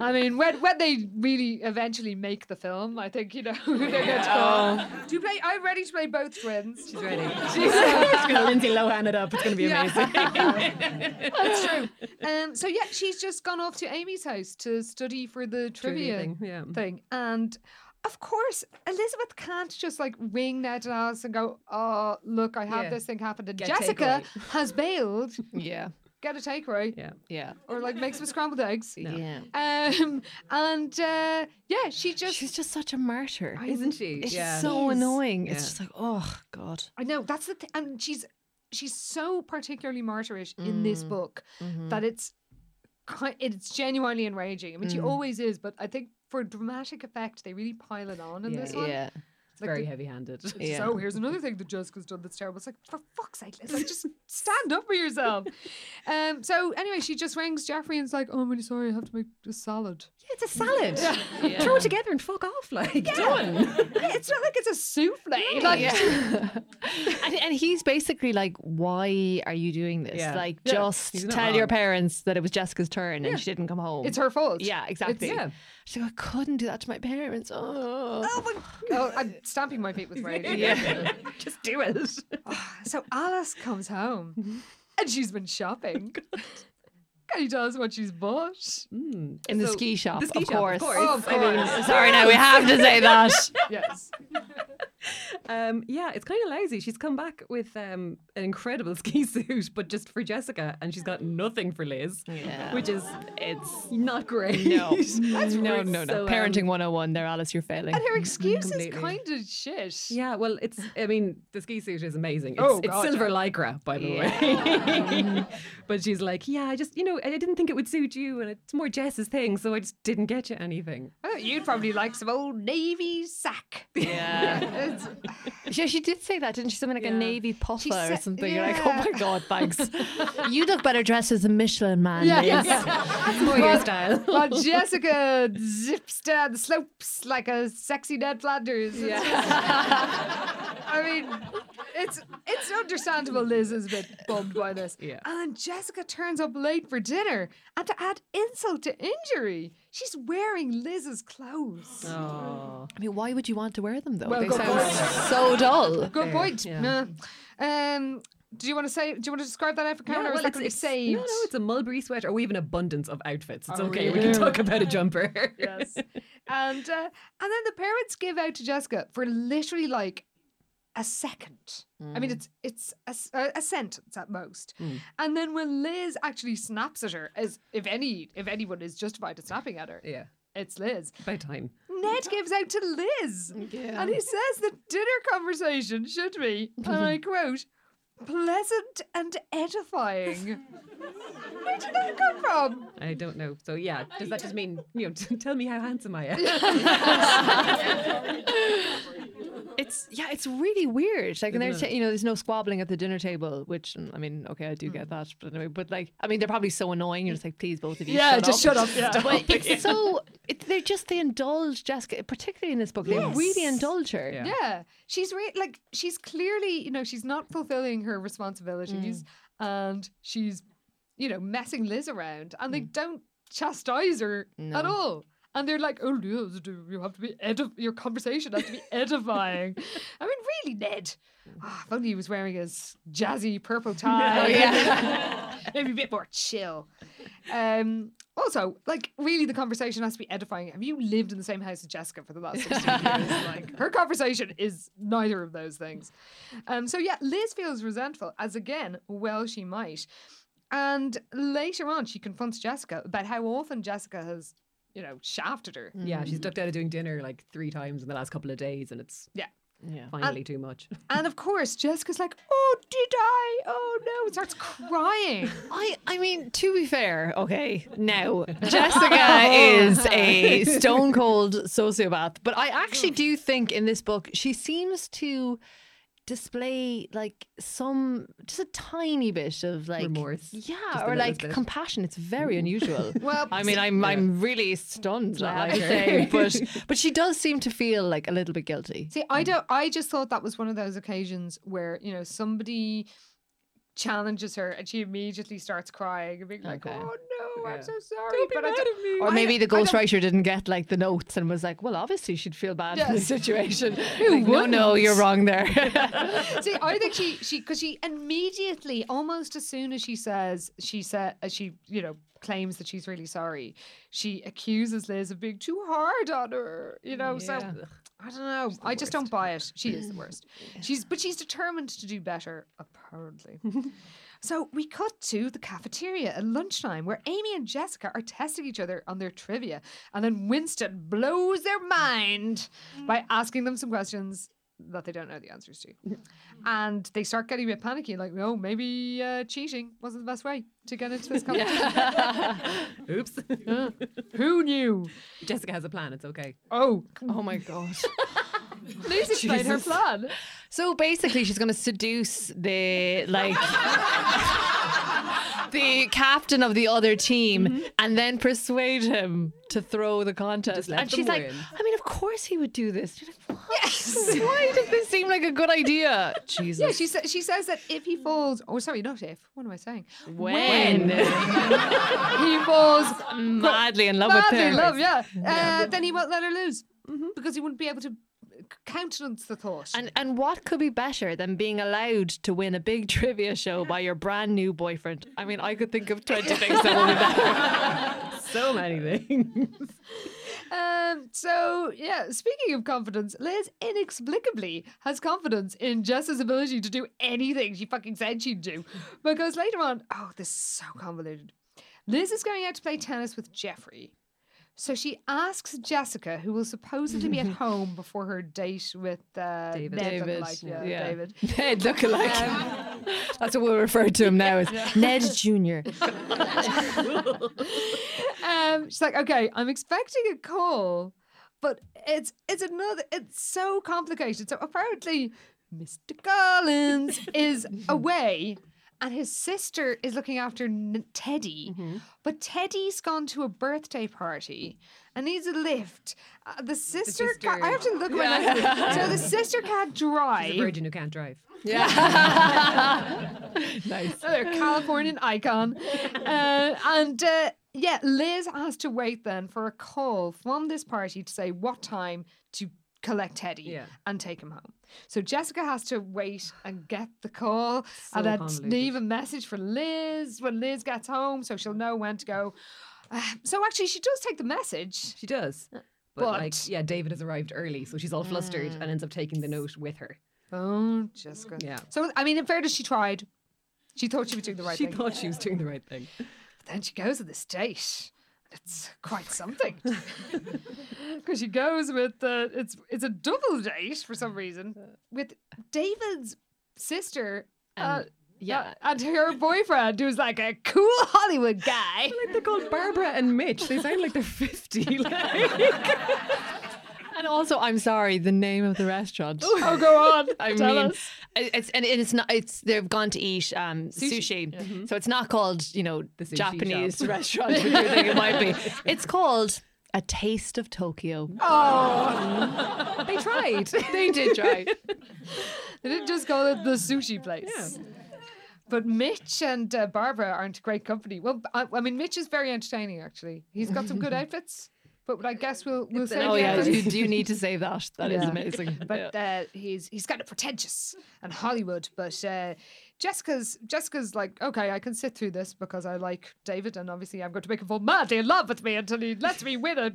I mean, when when they really eventually make the film, I think you know they're going to go. Do you play? I'm ready to play both twins. She's ready. She's gonna Lindsay Lohan it up. It's gonna be Yeah. amazing. That's true. Um, so yeah, she's just gone off to Amy's house to study for the trivia, thing, yeah. thing. And of course, Elizabeth can't just like ring Ned and Alice and go, "Oh, look, I have Yeah. this thing happened." And Get Jessica has bailed Yeah. Get a takeaway Yeah. Yeah. or like make some scrambled eggs. Yeah. Um, and uh, yeah, she just. She's just such a martyr. Isn't she? It's yeah. so Is. annoying. It's just like, oh God. I know that's the thing, and she's she's so particularly martyrish in this Mm. book Mhm. that it's it's genuinely enraging. I mean, she Mm. always is, but I think for dramatic effect, they really pile it on in Yeah. this one. Yeah. It's like Very the- heavy-handed. Yeah. So here's another thing that Jessica's done that's terrible. It's like, for fuck's sake, Liz, like, just stand up for yourself. Um, so anyway, she just rings Jeffrey and is like, oh, I'm really sorry, I have to make a salad. Yeah, it's a salad. Throw it together and fuck off. Like done. it's not like it's a souffle. Like, Yeah. and, and he's basically like, why are you doing this? Yeah. Like, Yeah. just He's not tell your parents that it was Jessica's turn and she didn't come home. It's her fault. Yeah, exactly. Yeah. She's like, I couldn't do that to my parents. Oh. Oh, my, oh, I'm stamping my feet with rage. Yeah. Just do it. So Alice comes home and she's been shopping. Can you tell us what she's bought? Mm. In the So- ski shop, the ski of shop, of course. course. Oh, of I mean, course. Sorry, now we have to say that. Yes. Um, yeah, it's kind of lousy. She's come back with um, an incredible ski suit, but just for Jessica, and she's got nothing for Liz, Yeah. which is It's not great. no, That's no, no, no. So, um, Parenting 101 there, Alice, you're failing. And her excuse is kind of shit. Yeah, well, it's. I mean, the ski suit is amazing. It's, Oh, it's God, silver yeah. lycra, by the way. but she's like, yeah, I just, you know, I didn't think it would suit you, and it's more Jess's thing, so I just didn't get you anything. I thought you'd probably like some old navy sack. Yeah. It's- Yeah, she did say that, didn't she? Something like Yeah. a navy puffer or said- something. You're like, oh my god, thanks. you look better dressed as a Michelin man. Yeah, Liz. yeah. More your style. While Jessica zips down the slopes like a sexy Ned Flanders. It's just- I mean, it's it's understandable Liz is a bit bummed by this. Yeah. And then Jessica turns up late for dinner, and to add insult to injury, she's wearing Liz's clothes. Oh. I mean, why would you want to wear them though? Well, they sound point. so dull. Good point. yeah. Nah. Um, do you want to say? Do you want to describe that outfit, Karen, or is that going to it's, saved? No, no, it's a mulberry sweater. We have an abundance of outfits. It's Oh, okay. We can talk about a jumper. yes. And uh, and then the parents give out to Jessica for literally like a second. I mean, mm. it's it's a sentence at most. Mm. And then when Liz actually snaps at her, as if any if anyone is justified in snapping at her, yeah. it's Liz. By time. Ned gives out to Liz, and he says the dinner conversation should be, and I quote, "pleasant and edifying." Where did that come from? I don't know. So yeah, does that just mean you know? tell me how handsome I am. It's yeah, it's really weird. Like, and there's you know, there's no squabbling at the dinner table, which mm, I mean, okay, I do get that, but anyway, but like, I mean, they're probably so annoying. You're just like, please, both of you, Yeah, shut just up. shut up. Yeah. But it's so it, they're just they indulge Jessica, particularly in this book. They really indulge her. Yeah. Yeah, she's re- like she's clearly, you know, she's not fulfilling her responsibilities, mm. and she's, you know, messing Liz around, and they mm. don't chastise her at all. And they're like, "Oh, Liz, you have to be edif- your conversation has to be edifying." I mean, really, Ned. Mm. Ah, if only he was wearing his jazzy purple tie. yeah. Maybe a bit more chill. Um, also, like, really, the conversation has to be edifying. Have you lived in the same house as Jessica for the last 16 years? Like, her conversation is neither of those things. Um, so, yeah, Liz feels resentful, as again, well, she might. And later on, she confronts Jessica about how often Jessica has, you know, shafted her. yeah, she's ducked out of doing dinner like three times in the last couple of days, and it's Yeah. Yeah. finally too much. And of course, Jessica's like, oh, did I? Oh, no, and starts crying. I, I mean, to be fair, okay, now Jessica oh. is a stone cold sociopath, but I actually do think in this book she seems to display like some just a tiny bit of like Remorse, yeah, or like bit. compassion. It's very unusual. Well, I mean, I'm I'm really stunned, I say, but but she does seem to feel like a little bit guilty. See, I don't. I just thought that was one of those occasions where you know somebody challenges her and she immediately starts crying and being like, Okay. "Oh no, I'm so sorry." but I don't, Or I- maybe the I don't- ghostwriter didn't get like the notes and was like, well, obviously she'd feel bad in this situation. Like, no, no, you're wrong there. See, I think she she because she immediately, almost as soon as she says she said as she you know claims that she's really sorry, she accuses Liz of being too hard on her. You know, so Yeah. I don't know. I just don't buy it. She is the worst. She's but she's determined to do better, apparently. so we cut to the cafeteria at lunchtime where Amy and Jessica are testing each other on their trivia. And then Winston blows their mind by asking them some questions that they don't know the answers to. And they start getting a bit panicky, like, oh, maybe uh, cheating wasn't the best way to get into this competition. Oops. Who knew? Jessica has a plan. It's okay. Oh, Oh my god. please played her plan. So basically, she's going to seduce the like the captain of the other team, and then persuade him to throw the contest. And them she's like, win. I mean, of course he would do this. You're like, what? Yes. Why does this seem like a good idea? Jesus. Yeah, she says she says that if he falls, oh sorry, not if. What am I saying? when He falls madly in love with madly him. in love, yeah. Uh, then he won't let her lose because he wouldn't be able to countenance the thought. And and what could be better than being allowed to win a big trivia show by your brand new boyfriend? I mean, I could think of twenty things that would be better. So many things. Um, so yeah, speaking of confidence, Liz inexplicably has confidence in Jess's ability to do anything she fucking said she'd do. Because later on, oh, this is so convoluted. Liz is going out to play tennis with Jeffrey. So she asks Jessica, who will supposedly be at home before her date with uh, David. Ned David, lookalike, yeah, yeah. David. Ned look alike. That's what we'll refer to him now as Ned Junior. Um, she's like, okay, I'm expecting a call, but it's it's another. It's so complicated. So apparently, Mr. Collins is away. And his sister is looking after N- Teddy, but Teddy's gone to a birthday party and needs a lift. Uh, the sister, ca- I have to look at my notes. So the sister can't drive. She's a virgin who can't drive. Yeah. nice. Another Californian icon. Uh, and uh, yeah, Liz has to wait then for a call from this party to say what time to collect Teddy Yeah. and take him home. So Jessica has to wait and get the call So and then convoluted. leave a message for Liz when Liz gets home so she'll know when to go. Uh, so actually, she does take the message. She does. But, But- like, yeah, David has arrived early, so she's all flustered and ends up taking the note with her. Oh, Jessica. Yeah. So, I mean, in fairness, she tried. She thought she was doing the right she thing. She thought she was doing the right thing. But then she goes to this date. It's quite something. Because she goes with uh, it's it's a double date for some reason with David's sister. Uh, yeah. uh, and her boyfriend, who's like a cool Hollywood guy. Like they're called Barbara and Mitch. They sound like they're 50. Like. And also, I'm sorry, the name of the restaurant. Oh, go on. I Tell mean, us. it's and it's not. It's they've gone to eat um, sushi, so it's not called you know The sushi Japanese shop. restaurant. you think it might be. It's called a taste of Tokyo. Oh, they tried. They did try. They didn't just call it the sushi place. Yeah. But Mitch and uh, Barbara aren't great company. Well, I, I mean, Mitch is very entertaining, actually. He's got some good outfits. But I guess we'll we'll say oh yeah, outfits. do, do you need to save that? That is Yeah. amazing. but uh, he's he's kind of pretentious and Hollywood. But uh, Jessica's Jessica's like, okay, I can sit through this because I like David, and obviously I'm going to make him fall madly in love with me until he lets me win a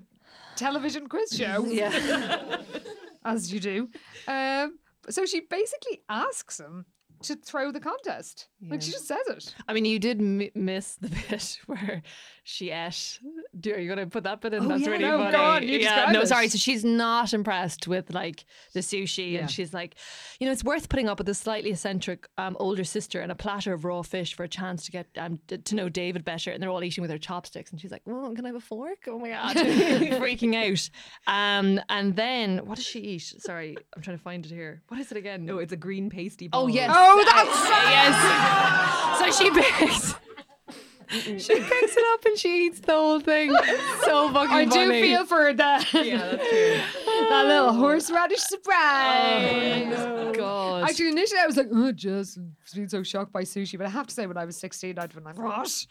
television quiz show, yeah. as you do. Um, so she basically asks him to throw the contest. Like she just says it. I mean, you did m- miss the bit where she ate. Do, are you going to put that bit in? That's yeah, really no, funny. go on, you yeah, no, it. sorry. So she's not impressed with like the sushi, Yeah. and she's like, you know, it's worth putting up with a slightly eccentric um, older sister and a platter of raw fish for a chance to get um, d- to know David better. And they're all eating with their chopsticks, and she's like, "Oh, can I have a fork? Oh my god!" freaking out. Um, and then what does she eat? Sorry, I'm trying to find it here. What is it again? No, it's a green pasty ball. Oh yes. Oh, Oh, that's yes. So she picks. She picks it up and she eats the whole thing. So fucking I do funny. feel for that. Yeah, that's true. that little horseradish surprise. Oh, God. Actually, initially I was like, oh, just being so shocked by sushi. But I have to say, when I was 16, I'd been like, what?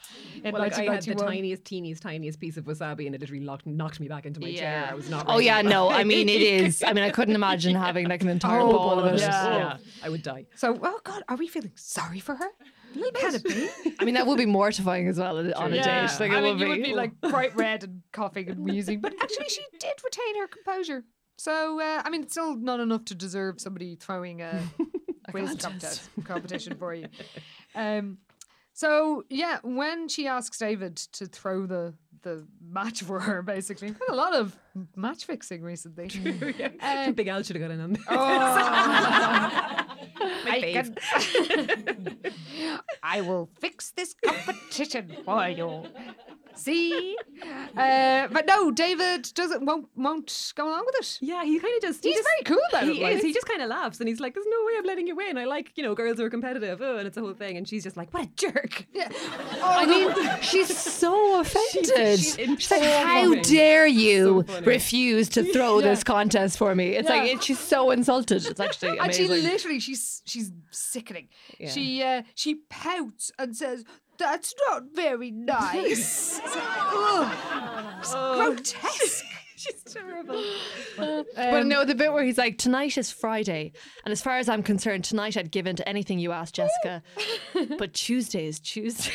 In Well, like, I had the tiniest, teeniest, tiniest piece of wasabi, and it literally knocked, knocked me back into my chair. I was not. Oh yeah, no. I mean, it is. I mean, I couldn't imagine having like an entire Oh, bowl of it. yeah. yeah, I would die. So, oh God, are we feeling sorry for her? Can it be? I mean, that would be mortifying as well on a date. Like, it I mean, would you be. would be like bright red and coughing and wheezing. But actually, she did retain her composure So uh, I mean, it's still not enough to deserve somebody throwing a, quiz contest competition for you. Um, so yeah, when she asks David to throw the the match for her, basically, Been a lot of match fixing recently. Uh, Big Al should have got in on this. I, can- I will fix this competition for you. See, uh, but no, David doesn't won't won't go along with it. Yeah, he kind of just. he He's just- very cool about he it. like. is. He just kind of laughs and he's like, "There's no way I'm letting you win. I like, you know, girls who are competitive." Oh, and it's a whole thing. And she's just like, "What a jerk!" Yeah. I mean, she's so offended. she's in She's like, "How dare you So refuse to throw Yeah. this contest for me?" It's like Yeah. it, she's so insulted. It's actually And she literally, she's she's sickening. She uh, she pouts and says, "That's not very nice." It's like, ugh, it's oh. grotesque. she's terrible. but um, no, the bit where he's like, "Tonight is Friday, and as far as I'm concerned, tonight I'd give in to anything you ask, Jessica. but Tuesday is Tuesday."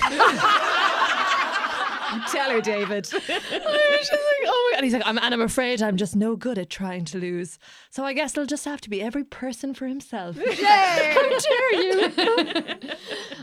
Tell her, David. She's like, oh my god. And he's like, I'm, and I'm afraid I'm just no good at trying to lose. So I guess it'll just have to be every person for himself. Yay! How dare you?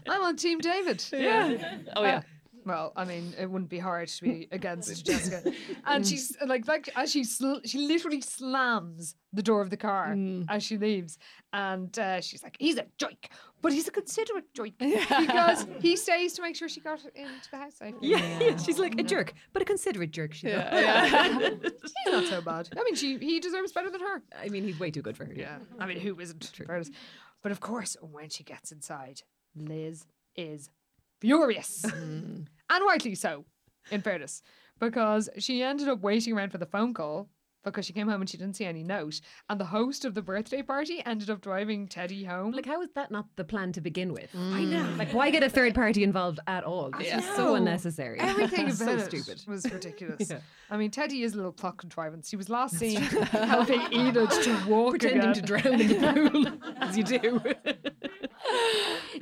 I'm on Team David. Yeah. Oh yeah. Uh, Well, I mean, it wouldn't be hard to be against Jessica. And she's like, like as she sl- she literally slams the door of the car as she leaves, and uh, she's like, "He's a joke, but he's a considerate joke because he stays to make sure she got into the house safe. yeah, yeah, she's like a jerk, but a considerate jerk. She's he's not so bad. I mean, she he deserves better than her. I mean, he's way too good for her. Yeah, I mean, who isn't? in fairness. But of course, when she gets inside, Liz is furious, and rightly so. In fairness, because she ended up waiting around for the phone call because she came home and she didn't see any note, and the host of the birthday party ended up driving Teddy home. Like, how is that not the plan to begin with? I know. Like, why get a third party involved at all? It's just so unnecessary. Everything so it stupid. was ridiculous. Yeah. I mean, Teddy is a little plot contrivance. He was last seen helping Enid to walk Pretending again. to drown in the pool, as you do.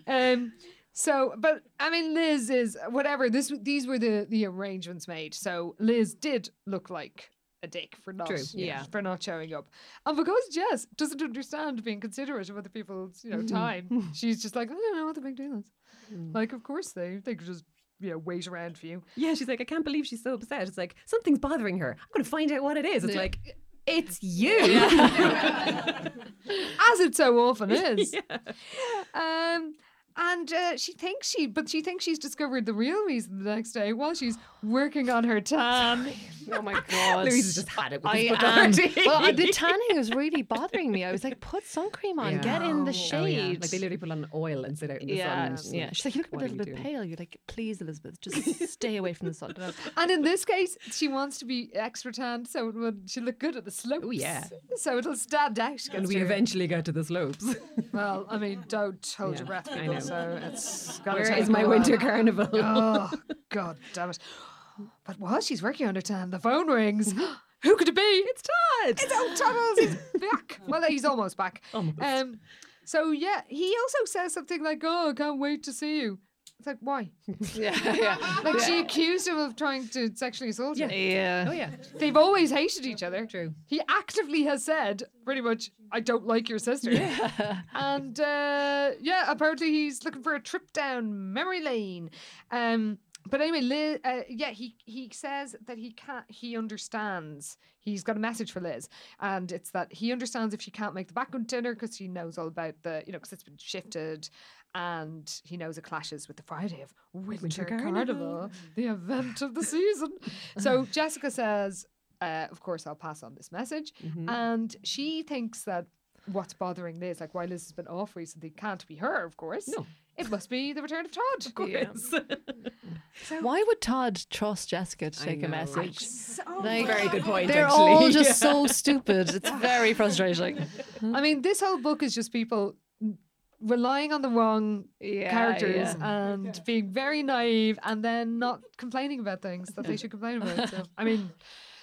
um so but i mean liz is whatever this these were the the arrangements made so liz did look like a dick for not True, yeah. for not showing up and because jess doesn't understand being considerate of other people's you know time she's just like i don't know what the big deal is like of course they they could just you know wait around for you Yeah, she's like, I can't believe she's so upset. It's like something's bothering her. I'm going to find out what it is. It's like, it's you. as it so often is. Um, and uh, she thinks she, but she thinks she's discovered the real reason the next day while she's working on her tan. Oh my god. Louise has just had it with I this am. already. well, uh, the tanning was really bothering me. I was like, put sun cream on, get in the Oh, shade. yeah. Like they literally put on oil and sit out in the yeah, sun. Yeah. like, She's like, you look a little bit doing? pale. You're like, please, Elizabeth, just stay away from the sun. And in this case, she wants to be extra tanned, so it would she'll look good at the slopes. Oh, yeah. So it'll stand out. And we her- eventually get to the slopes. Well, I mean, don't hold your breath, I know. So it's got Where is my winter carnival? Oh God damn it! But while she's working on her tan, the phone rings. Who could it be? It's Todd. It's old Tunnels. He's back. Well, he's almost back. Almost. Um. So yeah, he also says something like, "Oh, I can't wait to see you." It's like, why? yeah, yeah. Like she accused him of trying to sexually assault her. Yeah. oh yeah, They've always hated each other. True. He actively has said, pretty much, I don't like your sister. Yeah. And uh, yeah, apparently he's looking for a trip down memory lane. Um, but anyway, Liz, uh, yeah, he he says that he can't. He understands. He's got a message for Liz, and it's that he understands if she can't make the background dinner because he knows all about the, you know, because it's been shifted, and he knows it clashes with the Friday of Winter, Carnival, Carnival. the event of the season. so Jessica says, uh, "Of course, I'll pass on this message," and she thinks that what's bothering Liz, like why Liz has been off recently, can't be her. Of course, No. It must be the return of Todd. Of Yes. Why would Todd trust Jessica to I take a message? So Like, Very good point. They're actually. all just Yeah. so stupid. It's very frustrating. I mean, this whole book is just people relying on the wrong Yeah, characters yeah. and being very naive and then not complaining about things that they should complain about. So, I mean,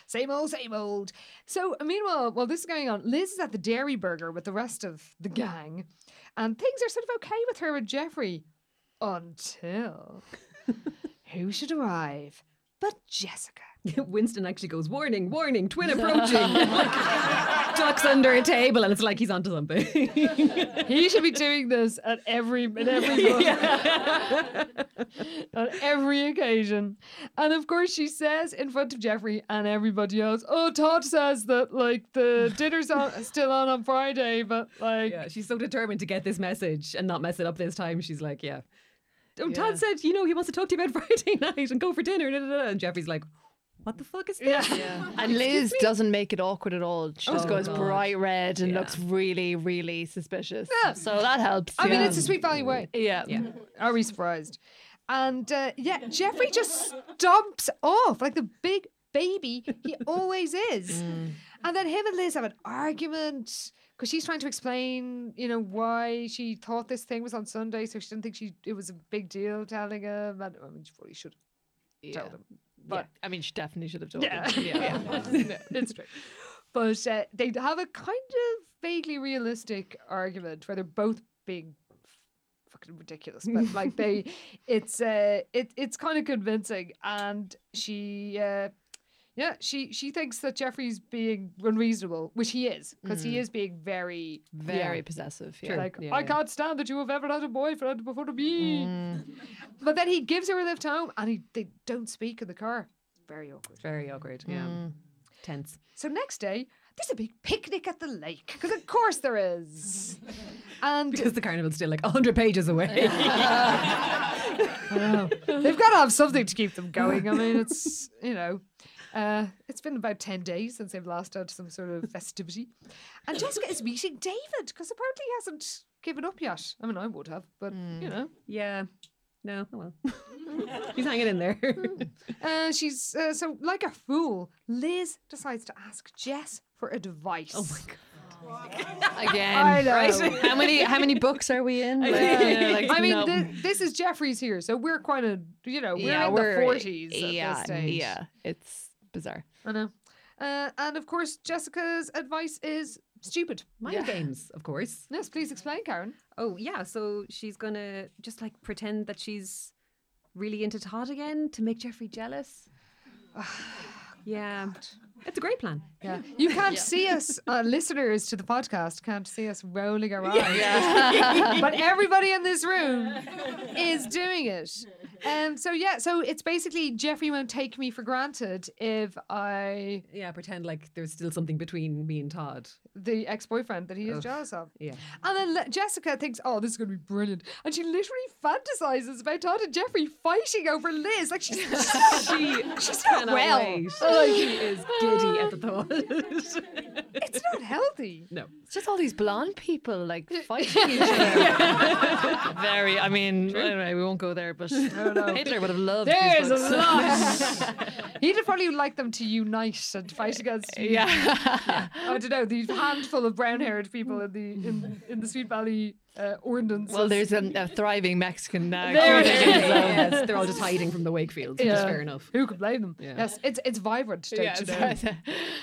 same old, same old. So, uh, meanwhile, while this is going on, Liz is at the Dairi Burger with the rest of the gang, and things are sort of okay with her and Jeffrey until who should arrive but Jessica. Winston actually goes, warning, warning, twin approaching. Like, ducks under a table, and it's like he's onto something. He should be doing this at every at every on every occasion. And of course, she says in front of Jeffrey and everybody else, "Oh, Todd says that like the dinner's on, still on on Friday, but like yeah, she's so determined to get this message and not mess it up this time. She's like, yeah. Oh, Yeah. Todd said, you know, he wants to talk to you about Friday night and go for dinner. And Jeffrey's like, what the fuck is this? yeah." And Liz doesn't make it awkward at all. She just Oh, goes God. bright red and Yeah. looks really, really suspicious. Yeah. So that helps. I mean, it's a sweet valley way. Yeah. Yeah. Are we surprised? And uh, yeah, Jeffrey just stomps off like the big baby he always is. And then him and Liz have an argument because she's trying to explain, you know, why she thought this thing was on Sunday, so she didn't think she it was a big deal telling him. And I mean, she probably should have Yeah. told him. But But I mean, she definitely should have told yeah, him. yeah, yeah. it's true. But uh, they have a kind of vaguely realistic argument where they're both being fucking ridiculous, but like they, it's uh, it it's kind of convincing, and she. Uh, yeah, she she thinks that Jeffrey's being unreasonable, which he is, because he mm. is being very, Very possessive. Yeah. like Yeah, I yeah. can't stand that you have ever had a boyfriend before me. Mm. But then he gives her a lift home, and he they don't speak in the car. Very awkward. Very awkward. Yeah. Mm. Tense. So next day, there's a big picnic at the lake because of course there is. And Because the carnival's still like 100 pages away. they've got to have something to keep them going. I mean, it's you know, uh, it's been about ten days since they've last had some sort of festivity, and Jessica is meeting David because apparently he hasn't given up yet. I mean, I would have, but you know, yeah. No, oh well. He's hanging in there. uh, she's uh, so like a fool. Liz decides to ask Jess for advice. Oh my god. Again. I know. Right? How many how many books are we in? Like, yeah, like, I mean, no. thi- this is Jeffrey's here, so we're quite a, you know, we're yeah, in we're the forties at yeah, this stage. Yeah, it's bizarre. I know. Uh, and of course, Jessica's advice is stupid. Mind games, of course. Yes, please explain, Karen. Oh, yeah. So she's going to just like pretend that she's really into Todd again to make Jeffrey jealous. yeah. It's a great plan. Yeah, you can't see us, uh, listeners to the podcast can't see us rolling our eyes, but everybody in this room is doing it. Um, so yeah, so it's basically Jeffrey won't take me for granted if I Yeah, pretend like there's still something between me and Todd. the ex-boyfriend that he is jealous of. Yeah. And then Le- Jessica thinks, "Oh, this is going to be brilliant," and she literally fantasizes about Todd and Jeffrey fighting over Liz. Like she's, She she's not well. wait. Like, she is giddy at the thought. it's not healthy. no. It's just all these blonde people like fighting each other. Very. I mean, anyway, we won't go there. But Hitler would have loved. these There's a lot. He'd have probably like them to unite and fight against. you. Yeah. I don't know the handful of brown-haired people in the in, in the Sweet Valley uh, ordinance. well, there's a, a thriving Mexican uh, There it community, is. so- yes, they're all just hiding from the Wakefields, which is fair enough. Who could blame them? Yeah. Yes, it's it's vibrant, don't Yeah, you know?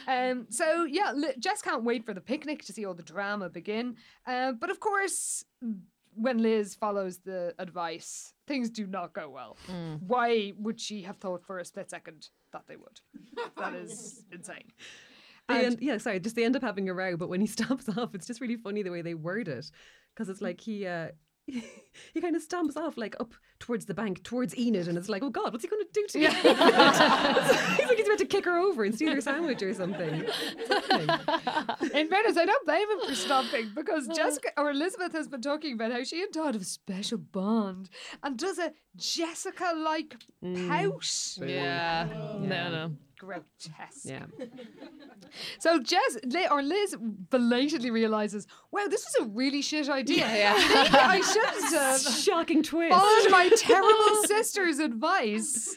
Um, so yeah, Li- Jess can't wait for the picnic to see all the drama begin. Uh, but of course, when Liz follows the advice, things do not go well. Why would she have thought for a split second that they would? that is insane. They And- end, yeah, sorry, just they end up having a row, but when he stops off, it's just really funny the way they word it. Because it's like he uh he kind of stomps off like up towards the bank, towards Enid, and it's like, oh God, what's he gonna do to me? he's like he's about to kick her over and steal her sandwich or something. What's happening? In fairness, I don't blame him for stopping because uh-huh. Jessica or Elizabeth has been talking about how she and Todd have a special bond and does a Jessica like mm. pout. yeah. No, no. Grotesque. Yeah. So Jess or Liz belatedly realizes, wow, this was a really shit idea. Yeah. Maybe I shouldn't have Shocking twist. followed my terrible sister's advice.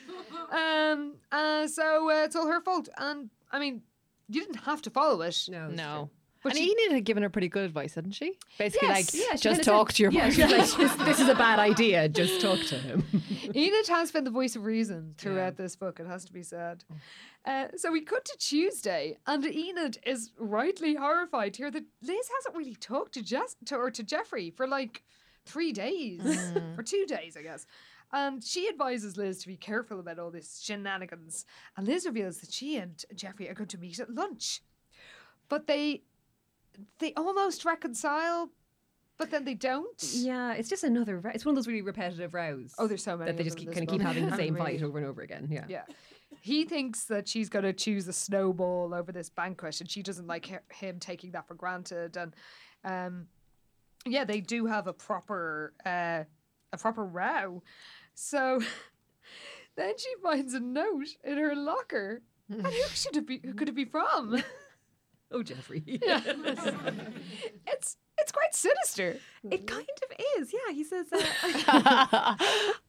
Um, uh, so uh, it's all her fault. And I mean, you didn't have to follow it. No. it's No. But and she- Enid had given her pretty good advice, hadn't she? Basically, Yes. like, Yeah, she just talk said- to your Yeah, like, this, is a bad idea. Just talk to him. Enid has been the voice of reason throughout this book, it has to be said. Uh, so we cut to Tuesday, and Enid is rightly horrified to hear that Liz hasn't really talked to Jess to, or to Jeffrey for like three days or two days, I guess. And she advises Liz to be careful about all this shenanigans. And Liz reveals that she and Jeffrey are going to meet at lunch. But they they almost reconcile, but then they don't. Yeah, it's just another. It's one of those really repetitive rows. Oh, there's so many that they just keep, kind of keep having the same fight over and over again. Yeah. Yeah. He thinks that she's going to choose a snowball over this banquet, and she doesn't like him taking that for granted. And um, yeah, they do have a proper uh, a proper row. So then she finds a note in her locker. And who should it be? Who could it be from? Oh, Jeffrey. It's it's quite sinister. It kind of is, yeah. He says, uh,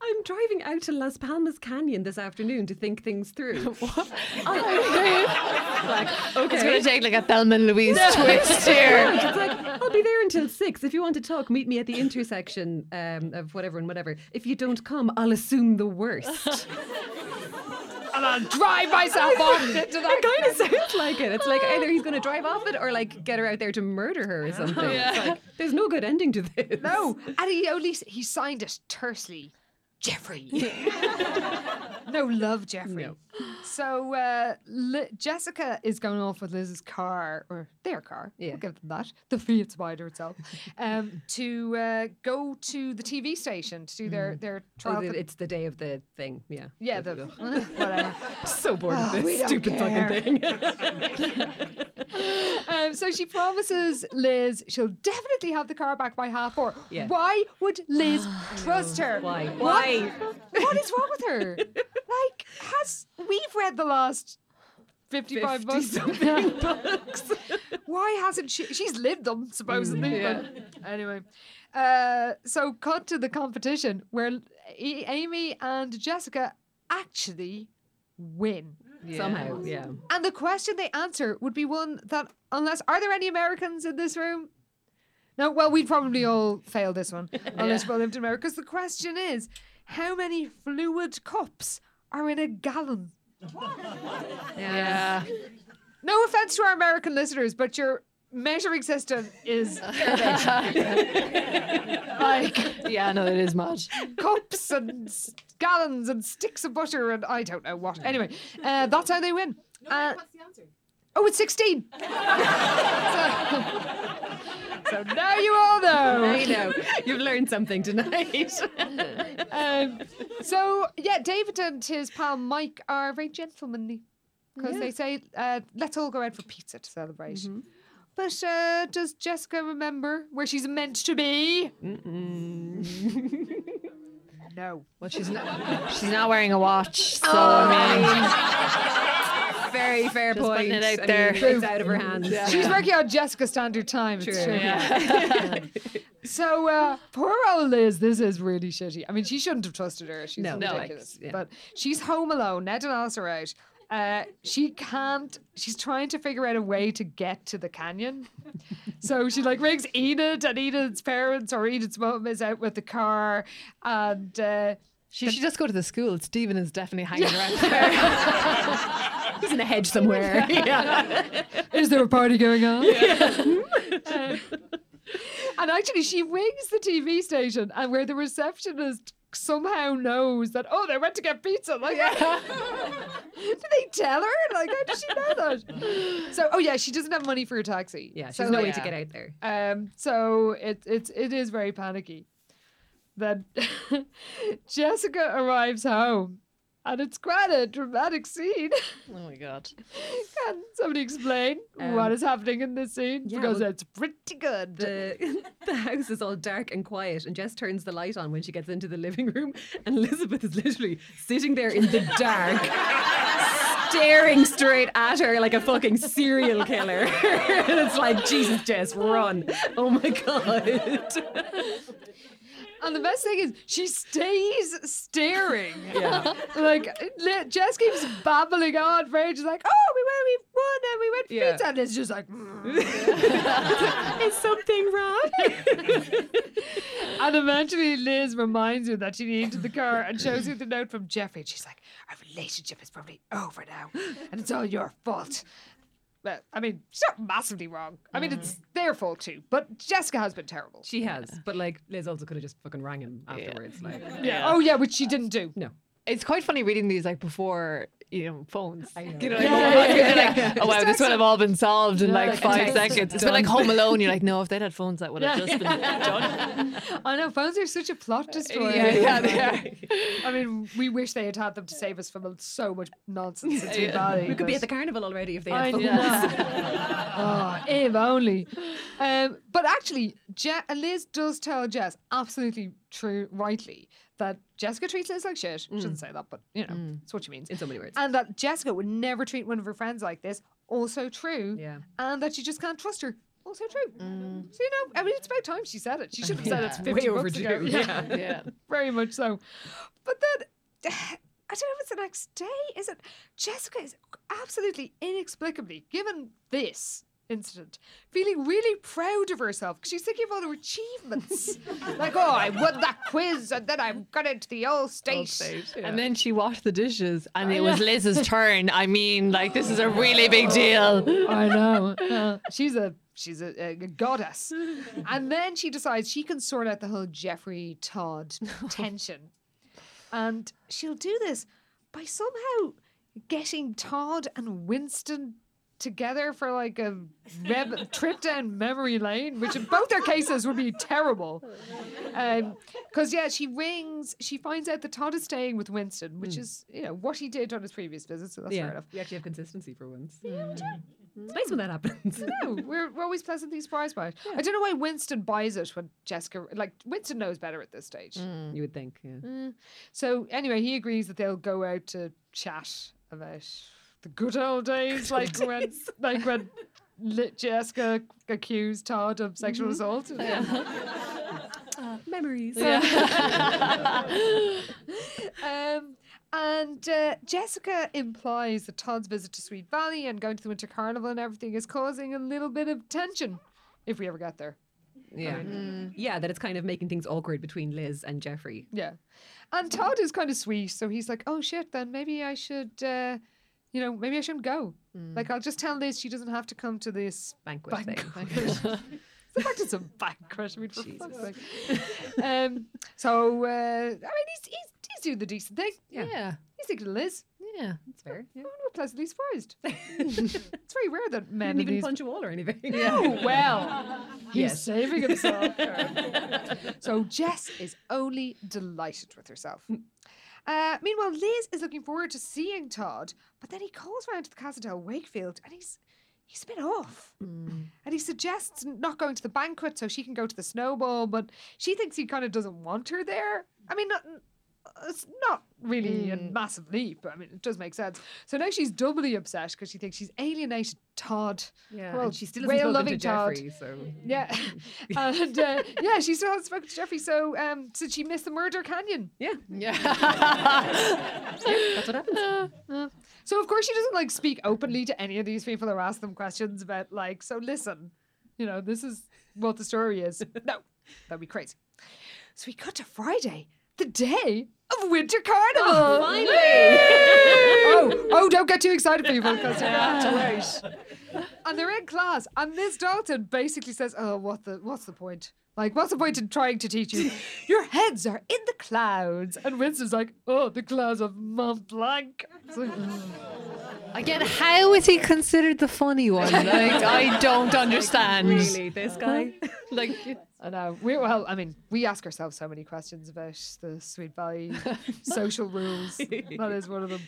I'm driving out to Las Palmas Canyon this afternoon to think things through. What? like, okay, It's going to take like a Thelma and Louise twist here. It's like, I'll be there until six. If you want to talk, meet me at the intersection um, of whatever and whatever. If you don't come, I'll assume the worst. And I'll drive myself off into It that. kind of sounds like it. It's like either he's going to drive off it or like get her out there to murder her or something. Oh, it's like, there's no good ending to this. No, and he only he signed it tersely, Jeffrey. no love, Jeffrey. No. So uh, Li- Jessica is going off with Liz's car or their car. Yeah. we'll give them that. The Fiat Spider itself, um, to uh, go to the TV station to do their their Oh, trial. the- it's the day of the thing. Yeah. yeah, the whatever. so bored Oh, of this don't stupid fucking thing. um, so she promises Liz she'll definitely have the car back by half four. Yeah. Why would Liz trust her? Why? What- What is wrong with her? like, has we've read the last 55 books. something books. Why hasn't she? She's lived them, supposedly. Mm, but Anyway, uh, so cut to the competition where A- Amy and Jessica actually win. Somehow, yeah. And the question they answer would be one that, unless, are there any Americans in this room? No, well, we'd probably all fail this one unless we all lived in America. Because the question is, how many fluid cups are in a gallon? Yeah. No offense to our American listeners, but your measuring system is like Yeah, no, it is mad. cups and s- gallons and sticks of butter and I don't know what. Anyway, uh, that's how they win. Uh, oh, it's 16. so, so now you all know. I know. You've learned something tonight. Um, so yeah, David and his pal Mike are very gentlemanly because they say, uh, "Let's all go out for pizza to celebrate." Mm-hmm. But uh, does Jessica remember where she's meant to be? no. Well, she's not. She's not wearing a watch, so I mean, Very fair Just point. putting it out I there. mean, it's out of her hands. She's working on Jessica standard time. It's True. true. So uh, poor old Liz, this is really shitty. I mean, she shouldn't have trusted her. She's No, no, like, ridiculous. yeah. But she's home alone. Ned and Alice are out. Uh, she can't. She's trying to figure out a way to get to the canyon. so she like rings Enid, and Enid's parents or Enid's mom is out with the car, and uh, she should just go to the school. Stephen is definitely hanging around there. He's in a hedge somewhere. yeah. is there a party going on? Uh, and actually, she wings the TV station, and where the receptionist somehow knows that, oh, they went to get pizza. Like, did they tell her? Like, how does she know that? So, oh yeah, she doesn't have money for a taxi. Yeah, she's so, no way like, to get out there. Um, so it it's it is very panicky. Then Jessica arrives home, and it's quite a dramatic scene. oh my god. Can somebody explain what Um, is happening in this scene? yeah, because well, it's pretty good. The, the house is all dark and quiet, and Jess turns the light on when she gets into the living room, and Elizabeth is literally sitting there in the dark, staring straight at her like a fucking serial killer. and it's like, Jesus, Jess, run! Oh my god! And the best thing is, she stays staring. Yeah. Like, li- Jess keeps babbling on for ages, like, oh, we went, we won, and we went Yeah. pizza. And it's just like, "Mm." is something wrong? and eventually Liz reminds her that she needed the car and shows her the note from Jeffrey. And she's like, our relationship is probably over now, and it's all your fault. Well, I mean, she's not massively wrong. I mean, it's mm. their fault too. But Jessica has been terrible. She has, but like Liz also could have just fucking rang him afterwards. Like, Yeah. Oh, yeah, which she didn't do. no. It's quite funny reading these like before you know phones. I know. You know, like, Yeah, you're like, oh wow, this would have all been solved in like five text seconds. It's been like. Home Alone. You're like, no, if they'd had phones, that would have just been done. I know phones are such a plot destroyer. Yeah, yeah, they are. I mean, we wish they had had them to save us from so much nonsense in Yeah. Valley. We could be at the carnival already if they I had phones. know. oh, if only. Um, but actually, Je- Liz does tell Jess absolutely true, rightly, that Jessica treats Liz like shit. Mm. Shouldn't say that, but you know, it's what she means. In so many words. And that Jessica would never treat one of her friends like this. Also true. Yeah. And that she just can't trust her. Also true. So you know, I mean, it's about time she said it. She should have said it Yeah. 50 Way books ago. overdue, Yeah, Yeah. very much so. But then, I don't know if it's the next day. Is it? Jessica is absolutely inexplicably, given this incident, feeling really proud of herself because she's thinking of all her achievements. like, oh, I won that quiz and then I got into the all state. And then she washed the dishes, and it was Liz's turn. I mean, like this is a really big deal. I know. Uh, she's a she's a, a goddess. And then she decides she can sort out the whole Jeffrey Todd tension. And she'll do this by somehow getting Todd and Winston together for like a reb- trip down memory lane, which in both their cases would be terrible. Um, because yeah, she rings. She finds out that Todd is staying with Winston, which hmm. is you know what he did on his previous visit. So that's fair enough. we actually have consistency for once. Yeah, It's hmm. nice when that happens. No, we're, we're always pleasantly surprised by it. I don't know why Winston buys it when Jessica, like, Winston knows better at this stage. Hmm. You would think, yeah. So, anyway, he agrees that they'll go out to chat about the good old days, like when, like when Li- Jessica accused Todd of sexual assault. Memories. um, and uh, Jessica implies that Todd's visit to Sweet Valley and going to the Winter Carnival and everything is causing a little bit of tension, if we ever get there. Yeah. Yeah, that it's kind of making things awkward between Liz and Jeffrey. Yeah. And Todd is kind of sweet, so he's like, "Oh shit, then maybe I should, uh, you know, maybe I shouldn't go. Like, I'll just tell Liz she doesn't have to come to this Banquet thing. banquet." So back to some banquet. I mean, for fuck's sake. Um. So, uh, I mean, he's he's he's doing the decent thing. Yeah. He's thinking of Liz. Yeah. That's fair. Yeah. Oh, we're pleasantly surprised. it's very rare that men Didn't even these punch a wall or anything. Oh, well, he's Yes. saving himself. so Jess is only delighted with herself. Uh, meanwhile, Liz is looking forward to seeing Todd, but then he calls round to the Casa del Wakefield and he's he's a bit off. And he suggests not going to the banquet so she can go to the snowball, but she thinks he kind of doesn't want her there. I mean, not, it's not really a massive leap. I mean, it does make sense. So now she's doubly upset because she thinks she's alienated Todd. Yeah. Well, and she still hasn't whale spoken to loving Todd. Jeffrey, so Yeah, and uh, yeah, she still hasn't spoken to Jeffrey. So, um, did she miss the murder canyon? yeah, Yeah. that's what happens. So, of course, she doesn't like speak openly to any of these people or ask them questions about like. So, listen, you know, this is what the story is. No, that'd be crazy. So we cut to Friday, the day of Winter Carnival. Oh, finally. oh, oh, don't get too excited, people, because you have to wait. And they're in class, and Miss Dalton basically says, "Oh, what the? What's the point? Like, what's the point in trying to teach you? Your heads are in the clouds." And Winston's like, "Oh, the clouds of Mont Blanc." Like. Again, how is he considered the funny one? Like, I don't understand. Really, this guy. Like, I know. We well, I mean, we ask ourselves so many questions about the Sweet Valley social rules. That is one of them.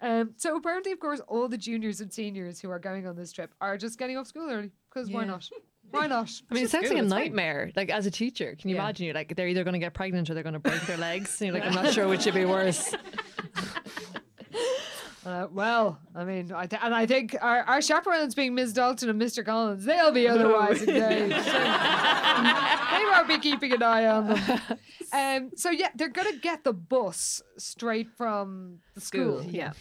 Um, so apparently, of course, all the juniors and seniors who are going on this trip are just getting off school early because why not? Why not? I mean, it sounds good, like a it's fine. nightmare. Like as a teacher, can you Yeah. imagine? You're like, they're either going to get pregnant or they're going to break their legs. And you're like, I'm not sure which would be worse. Uh, well, I mean, I th- and I think our, our chaperones being Ms. Dalton and Mr. Collins, they'll be otherwise engaged. So they won't be keeping an eye on them. Um, so yeah, they're gonna get the bus straight from the school. Yeah.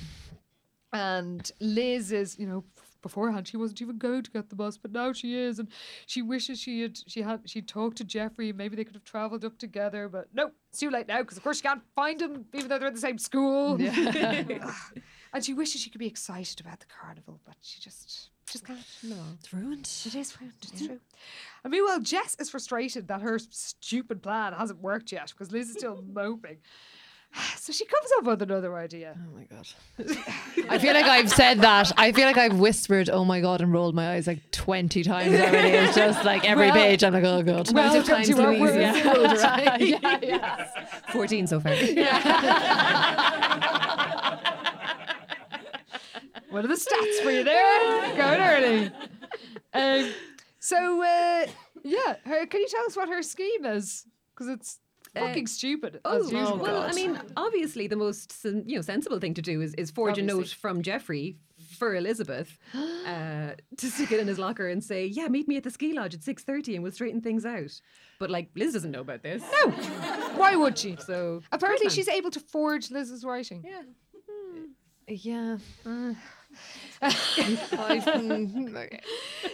And Liz is, you know, beforehand she wasn't even going to get the bus, but now she is, and she wishes she had she had she talked to Jeffrey. and Maybe they could have travelled up together, but no, it's too late now because of course she can't find him, even though they're in the same school. And she wishes she could be excited about the carnival, but she just just can't. No, It's ruined. it is ruined. It's true. And meanwhile, Jess is frustrated that her stupid plan hasn't worked yet because Liz is still moping. So she comes up with another idea. Oh my god. I feel like I've said that. I feel like I've whispered, "Oh my god," and rolled my eyes like twenty times already. It's just like every Well- page. I'm like, "Oh god." Welcome times to our Louise, world, yeah. right? yeah, yeah. 14 so far. One are the stats for you there. Going early. Um, so, uh, yeah, her, can you tell us what her scheme is? Because it's fucking stupid. Oh, as usual. well, I mean, obviously, the most you know sensible thing to do is, is forge a note from Jeffrey for Elizabeth uh, to stick it in his locker and say, "Yeah, meet me at the ski lodge at six thirty, and we'll straighten things out." But like, Liz doesn't know about this. No. why would she? So Apparently, she's able to forge Liz's writing. Yeah. Mm, okay.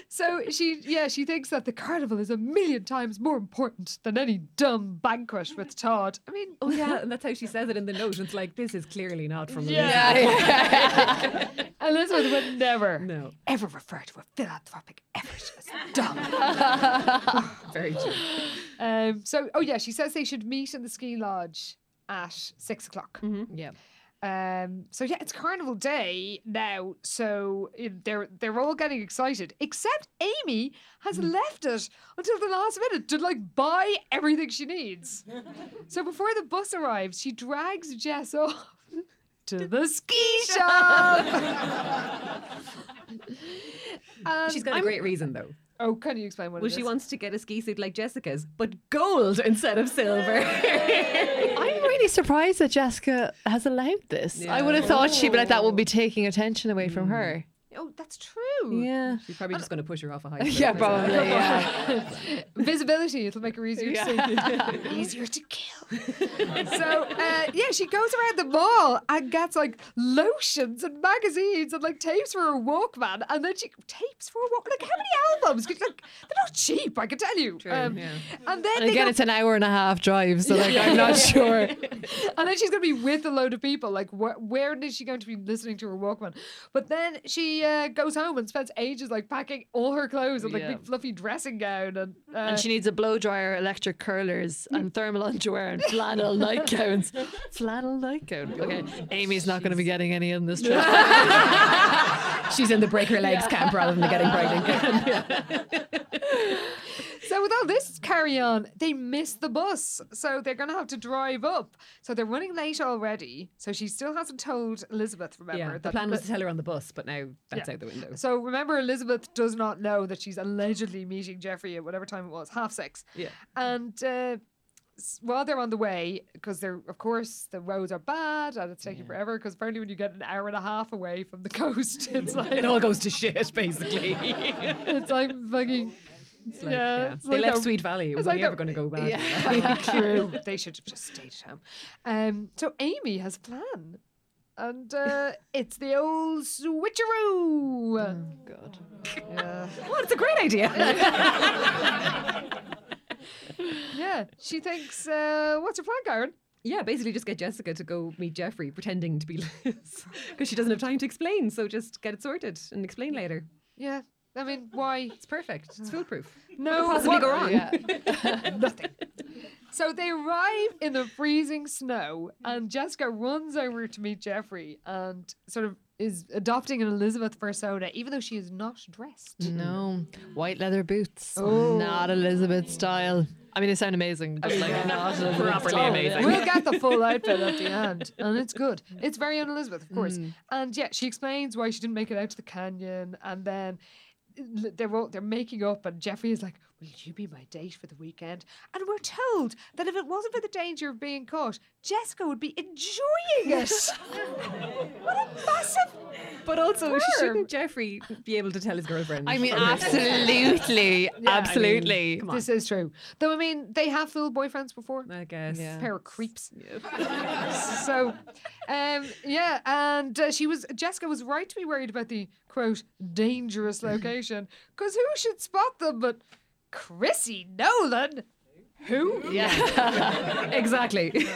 So she, yeah, she thinks that the carnival is a million times more important than any dumb banquet with Todd. I mean, Oh yeah, and that's how she says it in the note. It's like this is clearly not from Yeah. Elizabeth. Elizabeth would never, No, ever refer to a philanthropic effort as dumb. very true. Um, so, oh yeah, she says they should meet in the ski lodge at six o'clock. Yeah. Um, so yeah, it's Carnival Day now, so they're they're all getting excited. Except Amy has left it until the last minute to like buy everything she needs. so before the bus arrives, she drags Jess off to the ski shop. Um, She's got a great reason though. Oh, can you explain what Well, it she is? wants to get a ski suit like Jessica's, but gold instead of silver. I'm really surprised that Jessica has allowed this. I would have thought she'd be like, that would be oh. taking attention away from hmm. her. Oh, that's true. Yeah. She's probably just going to push her off a high cliff. Yeah, probably. Yeah. Visibility, it'll make her easier to see. easier to kill. so, uh, yeah, she goes around the mall and gets like lotions and magazines and like tapes for her Walkman. And then she tapes for her Walkman. Like, how many albums? 'Cause, Like, they're not cheap, I can tell you. True, Um, yeah. And then And again, go- it's an hour and a half drive, so like I'm not sure. and then she's going to be with a load of people. Like, wh- where is she going to be listening to her Walkman? But then she uh, goes home and spends ages like packing all her clothes and like Yeah. big fluffy dressing gown and. Uh, And she needs a blow dryer, electric curlers, and thermal underwear and flannel nightgowns. flannel nightgown. Okay, Amy's not going to be getting any in this trip. She's in the break her legs camp rather than the getting pregnant. So with all this carry on, they miss the bus. So they're going to have to drive up. So they're running late already. So she still hasn't told Elizabeth, remember. yeah, the plan was to tell her on the bus, but now that's Yeah. out the window. So remember, Elizabeth does not know that she's allegedly meeting Jeffrey at whatever time it was, half six. Yeah. And uh, while they're on the way, because they're, of course, the roads are bad and it's taking forever, because apparently when you get an hour and a half away from the coast, it's like, It all goes to shit, basically. it's like fucking. It's like, yeah, yeah. it's They like left a- Sweet Valley. It was it's like only ever going to go back? Yeah. True. They should have just stayed at home. Um, so Amy has a plan. And uh, it's the old switcheroo. Oh, God. Yeah. Well, it's a great idea. yeah. She thinks, uh, what's your plan, Karen? yeah, basically just get Jessica to go meet Jeffrey pretending to be Liz. Because she doesn't have time to explain, so just get it sorted and explain later. Yeah. I mean, why? It's perfect. It's foolproof. No, possibly what- go wrong? Yeah. Nothing. So they arrive in the freezing snow, and Jessica runs over to meet Jeffrey and sort of is adopting an Elizabeth persona, even though she is not dressed. No, white leather boots. Oh. Not Elizabeth style. I mean, they sound amazing, but like not Properly amazing. We'll get the full outfit at the end, and it's good. It's very un Elizabeth, of course. Mm. And yeah, she explains why she didn't make it out to the canyon, and then l- they're they're making up, and Jeffrey is like, "Will you be my date for the weekend?" And we're told that if it wasn't for the danger of being caught, Jessica would be enjoying it. what a massive! But also, Swerve. shouldn't Jeffrey be able to tell his girlfriend? I mean, from her- absolutely, absolutely. come on. This is true. Though I mean, they have fooled boyfriends before. I guess. Yeah. pair of creeps. so, um, yeah, and uh, she was Jessica was right to be worried about the quote dangerous location because who should spot them but Chrissy Nolan? Who? Yeah. exactly.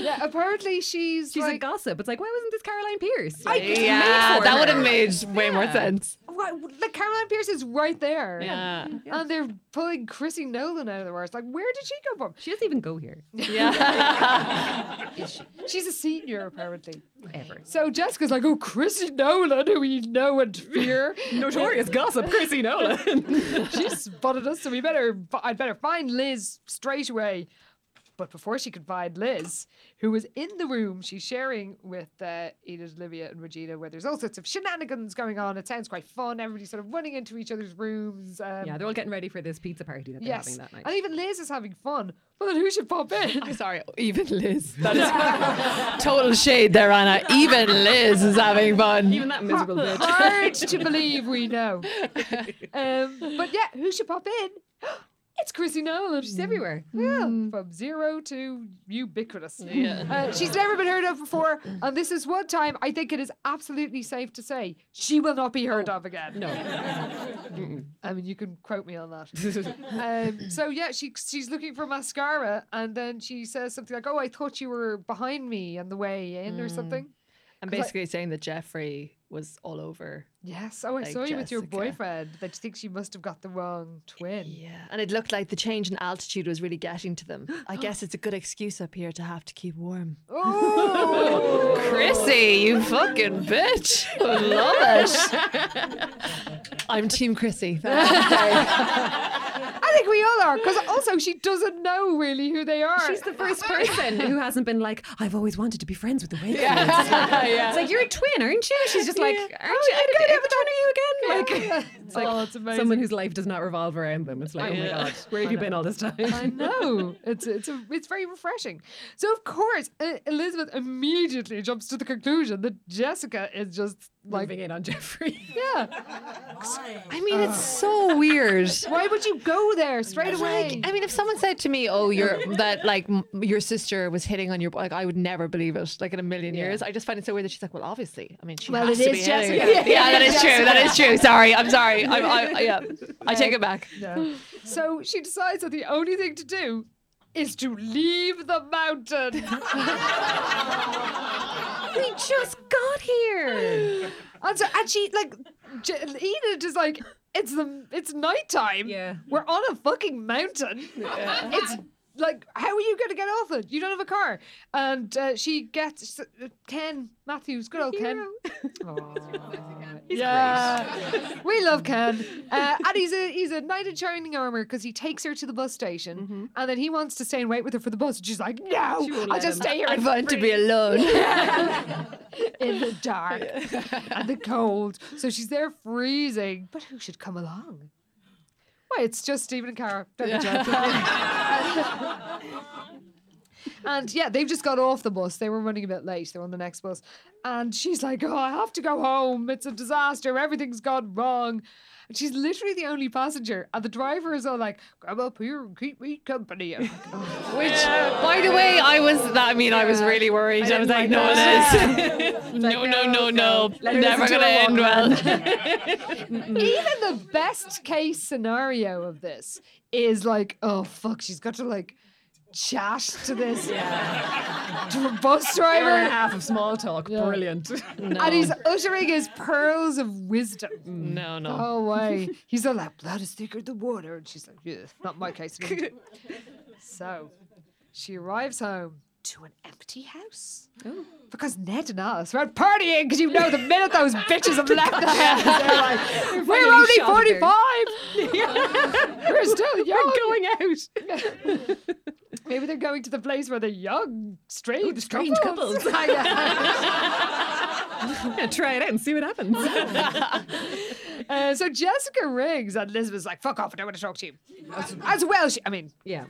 Yeah, apparently she's, She's a gossip. It's like, why wasn't this Caroline Pierce? yeah, for that would have made way more sense. Why- like Caroline Pierce is right there. Yeah. And they're pulling Chrissy Nolan out of the worst. Like, where did she come from? She doesn't even go here. Yeah. She's a senior, apparently. Ever. So Jessica's like, oh, Chrissy Nolan, who we know and fear. Notorious gossip, Chrissy Nolan. she spotted us, so we better, I'd better find Liz straight away. But before she could find Liz, who was in the room, she's sharing with uh, Enid, Olivia, and Regina, where there's all sorts of shenanigans going on. It sounds quite fun. Everybody's sort of running into each other's rooms. Um, yeah, they're all getting ready for this pizza party that they're yes, having that night. and even Liz is having fun. But then who should pop in? I'm sorry, even Liz. That is total shade there, Anna. Even Liz is having fun. even that miserable bitch. Hard to believe we know. Um, but yeah, who should pop in? It's Chrissy Nolan. She's everywhere. Yeah, from zero to ubiquitous. Uh, she's never been heard of before, and this is one time I think it is absolutely safe to say she will not be heard of again. No. I mean, you can quote me on that. um, so yeah, she she's looking for mascara, and then she says something like, "Oh, I thought you were behind me on the way in, or something." I'm 'Cause I- basically saying that Jeffrey was all over. Yes. Oh, I Like saw you with your boyfriend. That you think she must have got the wrong twin. Yeah, and it looked like the change in altitude was really getting to them. I guess it's a good excuse up here to have to keep warm. Oh, Chrissy, you fucking bitch. I love it. I'm Team Chrissy. I think we all are, because also she doesn't know really who they are. She's the first person who hasn't been like, I've always wanted to be friends with the Wakefield's. yeah. It's like, you're a twin, aren't you? She's just like, aren't Oh, you? yeah, Which good, which one are you again? Like, it's like Oh, amazing. someone whose life does not revolve around them. It's like, oh my Yeah. God, where have you been all this time? I know. It's it's a, it's very refreshing. So of course, uh, Elizabeth immediately jumps to the conclusion that Jessica is just like, Moving in on Jeffrey. yeah. I mean, it's so weird. Why would you go there straight away? I mean, if someone said to me, "Oh, you're that like m- your sister was hitting on your," like I would never believe it, like in a million years. I just find it so weird that she's like, "Well, obviously, I mean, she Well, has it to is be hitting Jessica. it." Yeah, that is true. That is true. Sorry, I'm sorry. I, I, yeah, I take it back. Yeah. So she decides that the only thing to do is to leave the mountain. We just got here. and so, and she like, J- Enid is like, it's the it's nighttime. Yeah. we're on a fucking mountain. It's like, how are you going to get off it? You don't have a car. And uh, she gets uh, Ken Matthews, good old Ken. Aw, yeah, we love Ken, uh, and he's a he's a knight in shining armor because he takes her to the bus station, and then he wants to stay and wait with her for the bus. And she's like, "No, won't I'll just him. stay here I and want to be alone. in the dark and the cold." So she's there freezing. But who should come along? Why, it's just Stephen and Cara. Don't be joking. And yeah, they've just got off the bus. They were running a bit late. They're on the next bus. And she's like, Oh, I have to go home. It's a disaster. Everything's gone wrong. And she's literally the only passenger. And the driver is all like, Come up here and keep me company. I'm like, "Oh." Which, by the way, I was. I mean, I was really worried. I, was like, no, Liz. no, no, no, no. Never gonna end well. Even the best case scenario of this is like, Oh, fuck, she's got to like chat to this dr- bus Hour and a driver. half of small talk. Brilliant. And he's uttering his pearls of wisdom. Mm. No, no. Oh way. He's all like, blood is thicker than water. And she's like, yeah, not my case. so she arrives home to an empty house. Because Ned and are out partying because you know the minute those bitches have left the house, they're like, we're only shot at 45. we're still young. Going out. Maybe they're going to the place where the young, strange, strange couples. out. Yeah, try it out and see what happens. Uh, so Jessica rings and Elizabeth's like, fuck off, I don't want to talk to you. As, as well, she, I mean, yeah.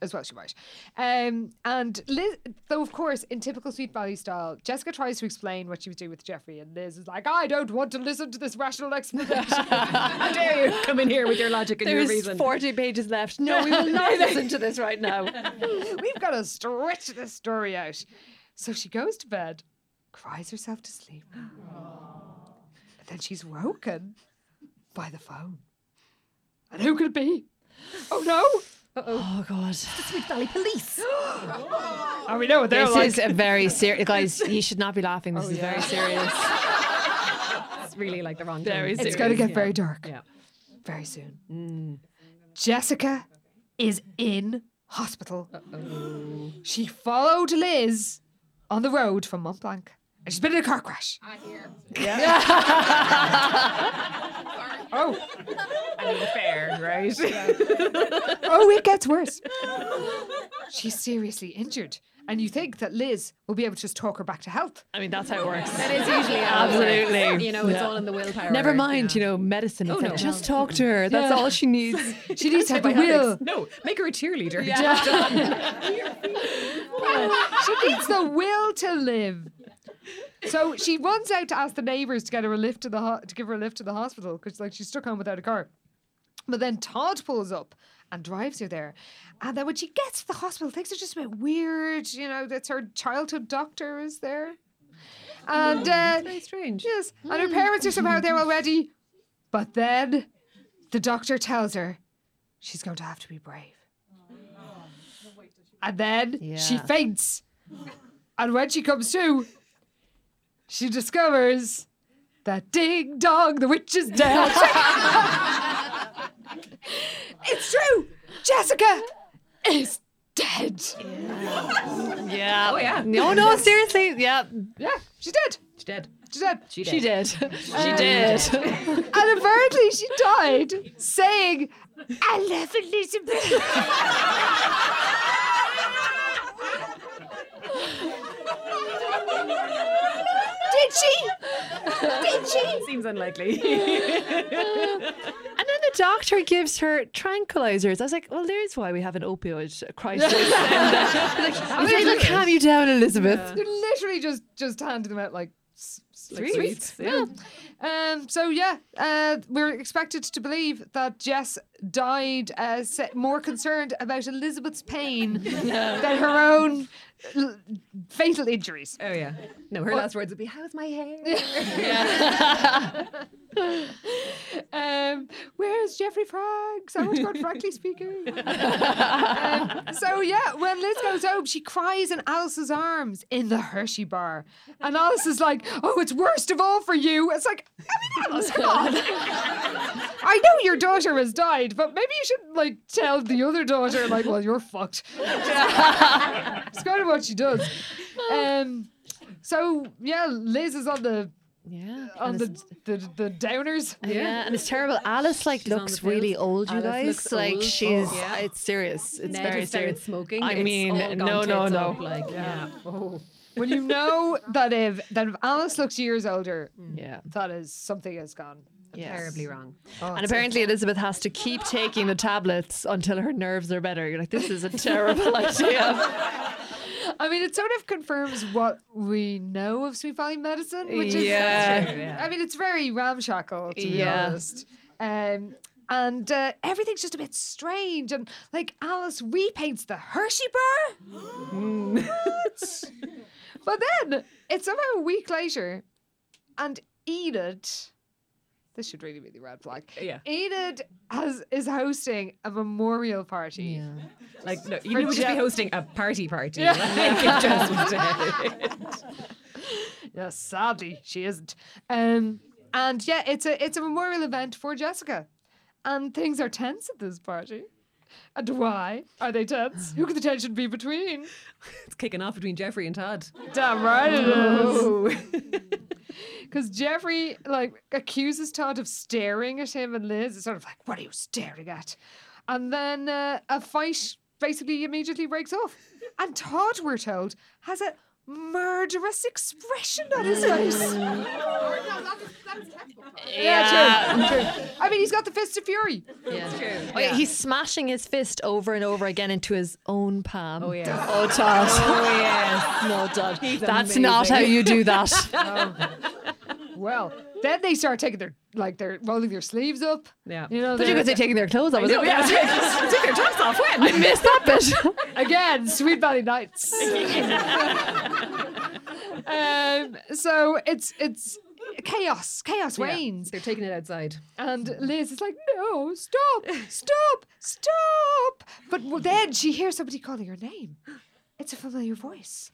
as well she might. Um, and Liz, though of course, in typical Sweet Valley style, Jessica tries to explain what she was doing with Jeffrey, and Liz is like, I don't want to listen to this rational explanation. How dare you come in here with your logic and your There's reason? 40 pages left. No, we will not listen to this right now. We've got to stretch this story out. So she goes to bed, cries herself to sleep, and then she's woken by the phone. And who could it be? Oh no! Oh God. It's The Sweet Valley Police. Oh, we know what they're This like. is a very serious, guys. You should not be laughing. This oh, is very serious. It's really like the wrong Very thing. it's going to get Yeah. very dark Yeah. very soon. Mm. Jessica is in hospital. She followed Liz on the road from Mont Blanc. And she's been in a car crash. I hear. Yeah. oh, I mean, fair, right? oh, it gets worse. She's seriously injured. And you think that Liz will be able to just talk her back to health. I mean, that's how it works. That is usually how it works. Absolutely. You know, it's Yeah. all in the willpower. Never mind, you know, medicine. Oh, it's Oh, like, no. just talk to her. That's all she needs. She needs to have the will. No, make her a cheerleader. Yeah. She needs the will to live. So she runs out to ask the neighbours to get her a lift to the ho- to give her a lift to the hospital because like she's stuck home without a car. But then Todd pulls up and drives her there. And then when she gets to the hospital, things are just a bit weird. You know, that's her childhood doctor is there. And uh, Very strange. yes, and her parents are somehow there already. But then the doctor tells her she's going to have to be brave. And then she faints. And when she comes to, she discovers that ding dong, the witch is dead. it's true. Jessica is dead. Yeah. Oh, yeah. No, no, seriously. Yeah. Yeah, she's dead. She's dead. She's dead. She She did. did. She did. And apparently she died saying, I love Elizabeth. Did she? Did she? Seems unlikely. And then the doctor gives her tranquilizers. I was like, well, there's why we have an opioid crisis. and, uh, like, "Okay, it'll calm you down, Elizabeth. They're literally just just handing them out like s- s- like Sweets, sweets. Yeah. Um. So yeah, uh, we're expected to believe that Jess died uh, se- more concerned about Elizabeth's pain than her own l- fatal injuries. Oh yeah. No, her last words would be, "How's my hair?" Um, where's Jeffrey Franks? I want to go to Frankly speaking. um, so yeah, when Liz goes home, she cries in Alice's arms in the Hershey bar, and Alice is like, "Oh, it's worst of all for you." It's like, I mean, Alice, come on. I know your daughter has died, but maybe you should like tell the other daughter, like, "Well, you're fucked." it's kind of what she does. Um. So yeah, Liz is on the Yeah. Oh, on the, the the downers. yeah, and it's terrible. Alice like on looks really old, you Alice guys. looks like old. she's Oh. Yeah. it's serious. It's Ned very has serious. smoking. I It's mean, no, no, no. up, like, yeah. Oh. When you know that if that if Alice looks years older, mm. Yeah. that is something has gone. Yes. Terribly wrong. Oh, And apparently Elizabeth has to keep taking the tablets until her nerves are better. You're like, this is a terrible idea. I mean, it sort of confirms what we know of Sweet Valley medicine, which is Yeah. I mean, it's very ramshackle to be Yeah. honest. Um, and uh, everything's just a bit strange. And like Alice repaints the Hershey bar. What? but then it's somehow a week later, and Enid. This should really be the red flag. Yeah. Enid has is hosting a memorial party. Yeah. Like, no, you For would just be hosting a party party. Like, it just was dead. Yes, sadly she isn't. Um, and yeah, it's a it's a memorial event for Jessica, and things are tense at this party. And why are they tense? Who could the tension be between? It's kicking off between Jeffrey and Todd. Damn right it is. Because Jeffrey like accuses Todd of staring at him and Liz. It's sort of like, what are you staring at? And then uh, a fight basically immediately breaks off. And Todd, we're told, has a murderous expression on his face. Yeah, true, true. I mean, he's got the fist of fury. Yeah. Oh, yeah, he's smashing his fist over and over again into his own palm. Oh, yeah. Oh, Todd. Oh, yes. No, Todd. He's That's not how you do that. Well, then they start taking their like they're rolling their sleeves up. Yeah. You know, But you they're- could say taking their clothes off. was No, yeah, take their tops off when? I missed that bit. again, Sweet Valley Nights. um, so it's it's chaos, chaos Yeah, reigns. They're taking it outside. And Liz is like, no, stop, stop, stop. But well, then she hears somebody calling her name. It's a familiar voice.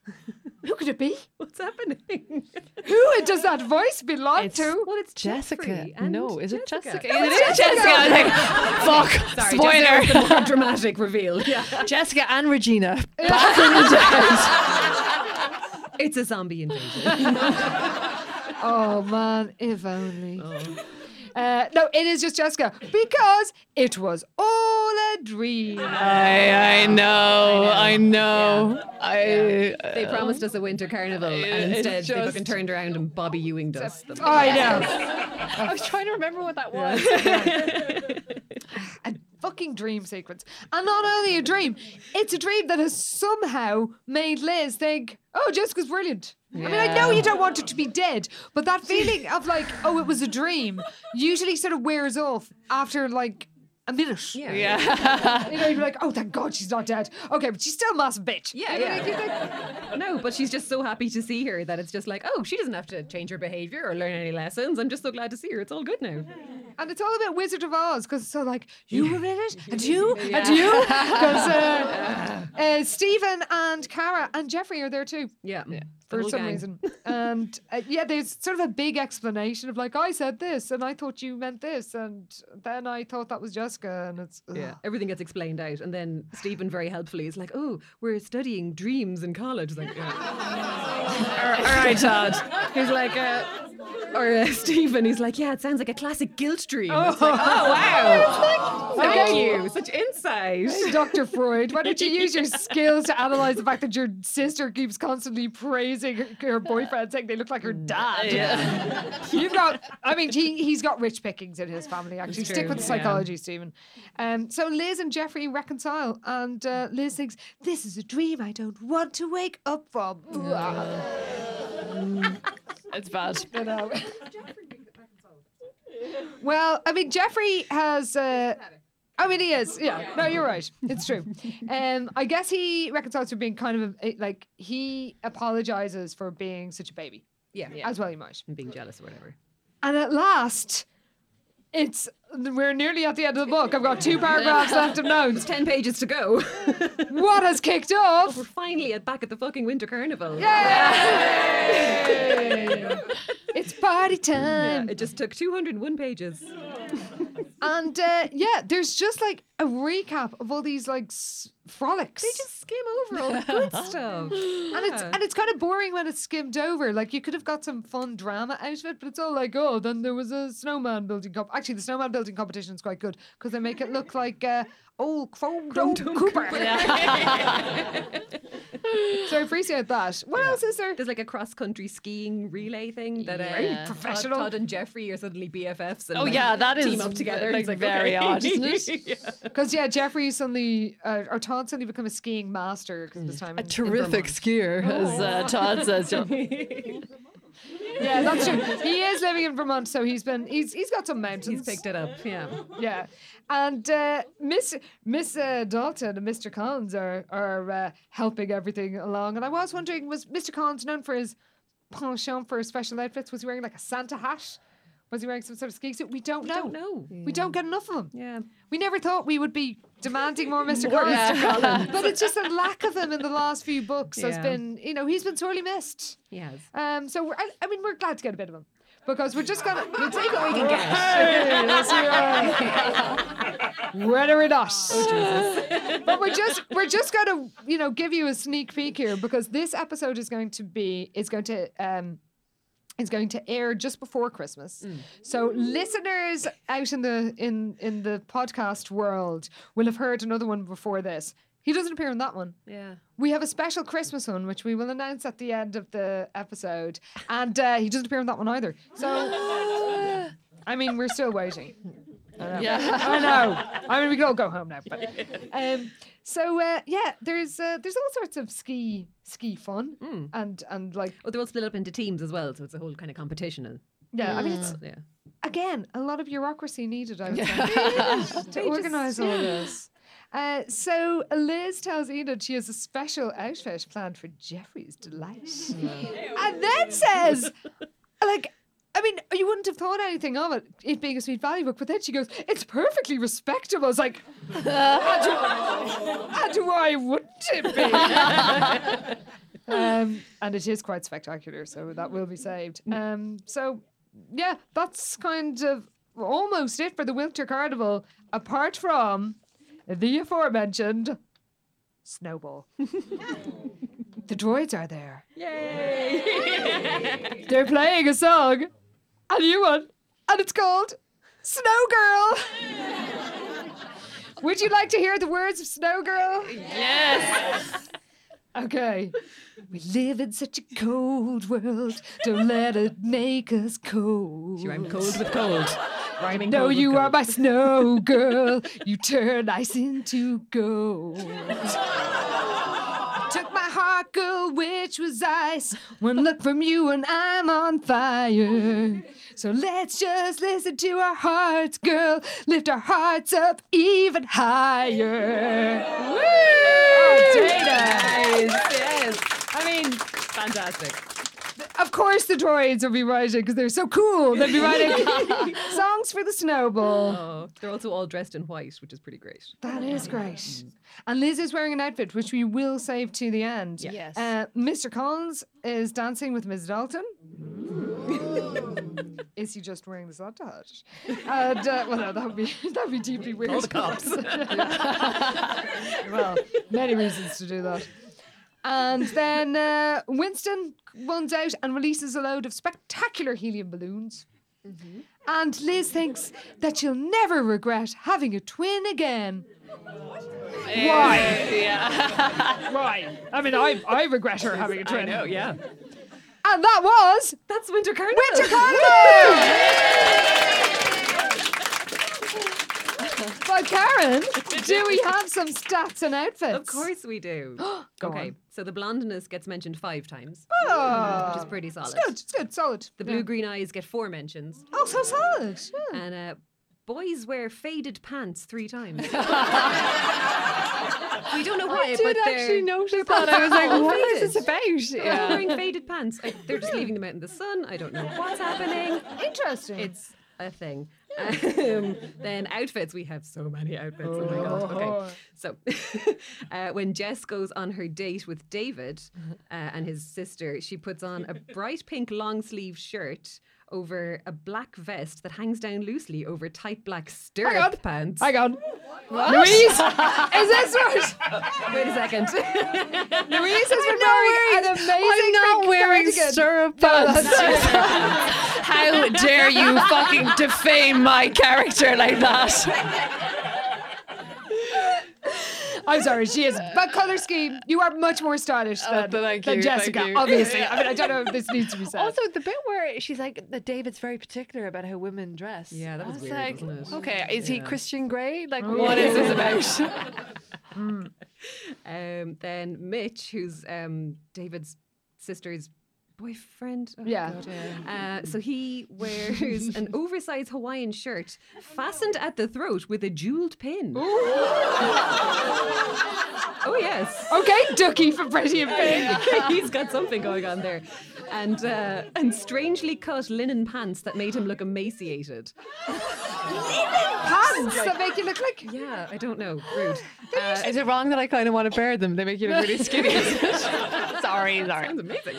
Who could it be? What's happening? Who does that voice belong It's- to? well, it's Jessica. Jeffrey and No, is it Jessica? No, it it's is Jessica. I was like, fuck. Sorry, Spoiler. Jessica the more dramatic reveal. Yeah. Jessica and Regina. Back in the dead. It's a zombie invasion. Oh man, if only. Uh, no, it is just Jessica because it was all a dream. I, I know. I know. I. they promised us a winter carnival, and it's instead they fucking just- turned around and Bobby Ewing us them. I know. I was trying to remember what that was. a fucking dream sequence. And not only a dream, it's a dream that has somehow made Liz think, oh, Jessica's brilliant. I mean, I know you don't want her to be dead, but that feeling of like, oh, it was a dream, usually sort of wears off after like a minute. Yeah. yeah. You know, you're like, oh, thank God she's not dead. Okay, but she's still a massive bitch. Yeah, You know, yeah. like, like, No, but she's just so happy to see her that it's just like, oh, she doesn't have to change her behavior or learn any lessons. I'm just so glad to see her. It's all good now. And it's all about Wizard of Oz because it's so like you were in it, and you, and you, because uh, uh, Stephen and Cara and Jeffrey are there too. Yeah. The for some gang. reason. And uh, yeah, there's sort of a big explanation of like, I said this and I thought you meant this. And then I thought that was Jessica. And it's, Yeah, everything gets explained out, and then Stephen very helpfully is like, "Oh, we're studying dreams in college." Like, yeah. all right, Todd. He's like, uh, or uh, Stephen. He's like, "Yeah, it sounds like a classic guilt dream." It's like, oh wow, thank Okay. you, such insight. Dr. Freud, why don't you use your skills to analyze the fact that your sister keeps constantly praising her, her boyfriend, saying they look like her dad? Yeah. You've got, I mean, he, he's got rich pickings in his family, actually. Stick with the yeah. psychology, Stephen. Um, so Liz and Jeffrey reconcile, and uh, Liz thinks, This is a dream I don't want to wake up from. It's bad. You know. well, I mean, Jeffrey has. Uh, I mean, he is. Yeah. No, you're right. It's true. Um, I guess he reconciles for being kind of a, like he apologizes for being such a baby, Yeah, as well he might. and being jealous or whatever. And at last, it's we're nearly at the end of the book. I've got two paragraphs left of notes. Ten pages to go. What has kicked off? We're finally at back at the fucking winter carnival. Yay! it's party Yeah, time. it just took 201 pages. And uh, yeah, there's just like a recap of all these like s- frolics. They just skim over all the good stuff. and it's and it's kind of boring when it's skimmed over. Like you could have got some fun drama out of it, but it's all like, oh, then there was a snowman building comp. Actually, the snowman building competition is quite good because they make it look like uh, old Chrome Dome Cooper. so I appreciate that. What else is there? There's like a cross country skiing relay thing that uh, Very professional. Todd, and Jeffrey are suddenly BFFs. And Oh like, yeah, that is team up together. Like It's like very okay. odd, isn't it? Because yeah, Jeffrey suddenly uh, or Todd suddenly become a skiing master because this time A in- in terrific Vermont. skier, as uh, Todd says. Yeah, that's true. He is living in Vermont, so he's been he's he's got some mountains. He's picked it up. Yeah. Yeah, and uh, Miss Miss uh, Dalton and Mr. Collins are are uh, helping everything along. And I was wondering, was Mr. Collins known for his penchant for special outfits? Was he wearing like a Santa hat? Was he wearing some sort of ski suit? We don't know. Don't know. We don't get enough of him. Yeah. We never thought we would be demanding more Mr. Collins. but it's just a lack of him in the last few books has been, you know, he's been sorely missed. He has. Um, so we're, I, I mean, we're glad to get a bit of him because we're just gonna we'll take what we can get. Hey, let's uh, Whether or not, but we're just we're just gonna you know give you a sneak peek here because this episode is going to be is going to um is going to air just before Christmas. So listeners out in the in in the podcast world will have heard another one before this. He doesn't appear in that one. Yeah. We have a special Christmas one, which we will announce at the end of the episode. And uh, he doesn't appear in that one either. So, I mean, we're still waiting. I know. Yeah. I know. I mean, we can all go home now. But, um, so uh, yeah, there's uh, there's all sorts of ski ski fun and and like Oh, they're all split up into teams as well, so it's a whole kind of competition. And, yeah, I mean it's yeah. again a lot of bureaucracy needed. I would say to organise all this. Uh, so Liz tells Enid she has a special outfit planned for Jeffrey's delight, and then says, like, I mean, you wouldn't have thought anything of it, it being a Sweet Valley book, but then she goes, it's perfectly respectable. I was like, and, and why wouldn't it be? um, and it is quite spectacular, so that will be saved. Um, so, yeah, that's kind of almost it for the Winter Carnival, apart from the aforementioned Snowball. the droids are there. Yay! They're playing a song, a new one, and it's called Snow Girl. Would you like to hear the words of Snow Girl? Yes. Okay. We live in such a cold world. Don't let it make us cold. Rhyme cold with cold. Rhyming No, cold you are my snow girl. You turn ice into gold. Took my heart, girl, which was ice. One look from you and I'm on fire. So let's just listen to our hearts, girl. Lift our hearts up even higher. Woo! Oh, Dana. yes. I mean, fantastic. Of course, the droids will be writing because they're so cool. They'll be writing songs for the snowball. Oh, they're also all dressed in white, which is pretty great. That is great. And Liz is wearing an outfit which we will save to the end. Yes. Uh, Mr. Collins is dancing with Ms. Dalton. is he just wearing the Santa hat? And uh, well, no, that would be that would be deeply weird. All the cops. well, many reasons to do that. And then uh, Winston runs out and releases a load of spectacular helium balloons. And Liz thinks that she'll never regret having a twin again. Why? Yeah. Why? I mean, I, I regret her having a twin. I know, yeah. And that was That's Winter Carnival. Winter Carnival! But Karen, do we have some stats and outfits? Of course we do. Go okay, on. so the blondness gets mentioned five times, Oh, which is pretty solid. it's good. It's good. Solid. The blue green eyes get four mentions, Oh, so solid. Yeah. and uh, boys wear faded pants three times. we don't know why, I but did they're actually notice that. I was like, all what is this about? They're Yeah. wearing faded pants. I, they're just leaving them out in the sun. I don't know what's happening. Interesting. It's a thing. Um, then outfits. We have so many outfits. Oh, my god. Okay. So uh, when Jess goes on her date with David uh, and his sister, she puts on a bright pink long sleeve shirt over a black vest that hangs down loosely over tight black stirrup pants. Hang on. Louise, is this right? Wait a second. Louise has been wearing, an amazing I'm not wearing cardigan. stirrup pants. How dare you fucking defame my character like that? I'm sorry, she is. But colour scheme, you are much more stylish Oh, than, thank than you, Jessica, thank you. obviously. I mean, I don't know if this needs to be said. Also, the bit where she's like, that David's very particular about how women dress. Yeah, that I was weird, like, wasn't it? Okay, is he Christian Grey? Like, what is this about? Um, then Mitch, who's um, David's sister's boyfriend. Oh, Yeah. God. Uh, so he wears an oversized Hawaiian shirt fastened at the throat with a jeweled pin. oh yes. okay, Ducky for Pretty in Pink. He's got something going on there. And uh, and strangely cut linen pants that made him look emaciated. Linen pants that make you look like. Yeah, I don't know. Rude. Uh, Is it wrong that I kind of want to bear them? They make you look really skinny. Sorry, sorry. sounds amazing.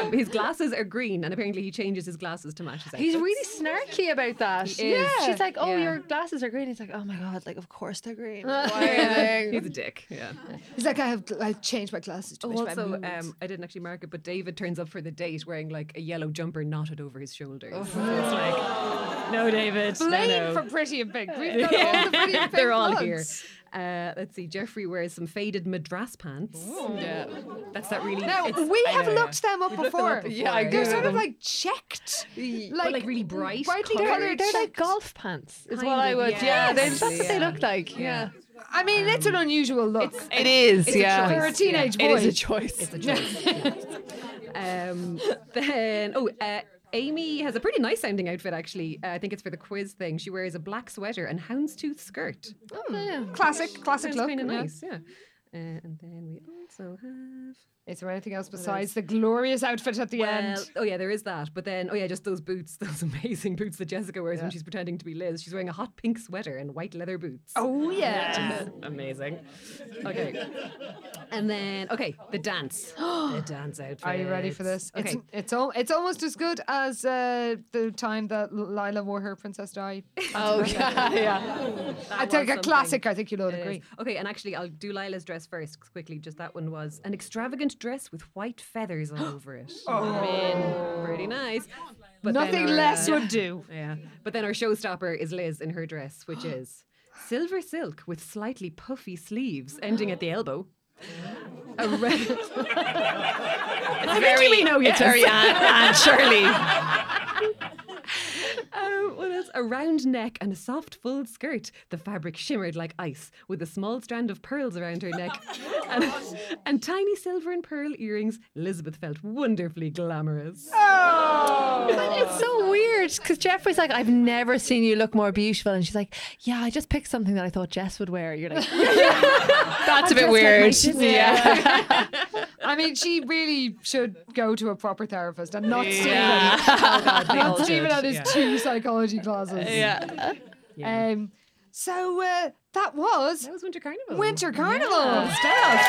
Um, his glasses are green, and apparently he changes his glasses to match his He's really snarky about that. Is. She's like, "Oh, Yeah. your glasses are green." He's like, "Oh my god, like of course they're green. Why? He's a dick. Yeah. He's like, I have I've changed my glasses to Oh, match my also, um, I didn't actually mark it, but David turns up for the date wearing like a yellow jumper knotted over his shoulders. Oh. So it's like, no, David. Blame no. for Pretty in Pink. We've got all the Pretty and They're all plugs. here. Uh, let's see. Jeffrey wears some faded madras pants. Yeah, that's that really. Now it's- we have know, yeah. looked them up We've looked them before. up Yeah, I They're do. sort of like checked, But, like, really bright brightly colours. They're, coloured. they're like golf pants. Is Kind what I of, would. Yeah, they, yes. that's what they Yeah. look like. Yeah. I mean, it's an unusual look. It is. It's a yeah. choice. For a teenage It boy. is a choice. It's a choice. um, then, oh, uh, Amy has a pretty nice sounding outfit actually. Uh, I think it's for the quiz thing. She wears a black sweater and houndstooth skirt. classic, classic Sounds look. kind of yeah. nice, yeah. Uh, and then we also have. Is there anything else besides the glorious outfit at the Well, end? oh yeah, there is that. But then, oh yeah, just those boots, those amazing boots that Jessica wears when she's pretending to be Liz. She's wearing a hot pink sweater and white leather boots. Oh yeah. Amazing. Okay. And then, okay, the dance. the dance outfit. Are you ready for this? Okay. It's it's al- it's almost as good as uh, the time that Lila wore her Princess Di. Oh yeah, yeah. I think a something. classic. I think you'll all is. agree. Okay, and actually, I'll do Lila's dress first quickly. Just that one was an extravagant dress with white feathers all over it. I mean, pretty nice. But Nothing our, less uh, would do. Yeah, but then our showstopper is Liz in her dress, which is silver silk with slightly puffy sleeves ending at the elbow. A red. It's very, know it's yes? very Anne, Anne Shirley. Um, what else? A round neck and a soft, full skirt. The fabric shimmered like ice, with a small strand of pearls around her neck, and, and tiny silver and pearl earrings. Elizabeth felt wonderfully glamorous. But it's so weird because Jeff was like, I've never seen you look more beautiful. And she's like, Yeah, I just picked something that I thought Jess would wear. You're like, That's a bit weird. yeah. I mean, she really should go to a proper therapist and not Stephen. Yeah. Not Stephen and his two psychology classes. yeah. Um. So uh, that was That was Winter Carnival. Winter Carnival stuff.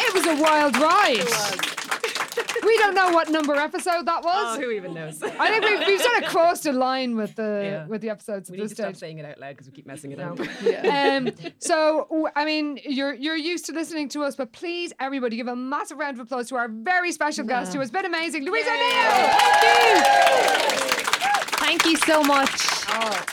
It was a wild ride. We don't know what number episode that was. Oh, who even knows? I think we've, we've sort of crossed a line with the Yeah. with the episodes we at need this to stop saying it out loud because we keep messing it up. um, so I mean, you're you're used to listening to us, but please, everybody, give a massive round of applause to our very special guest who has been amazing, Louise O'Neill. Thank you so much.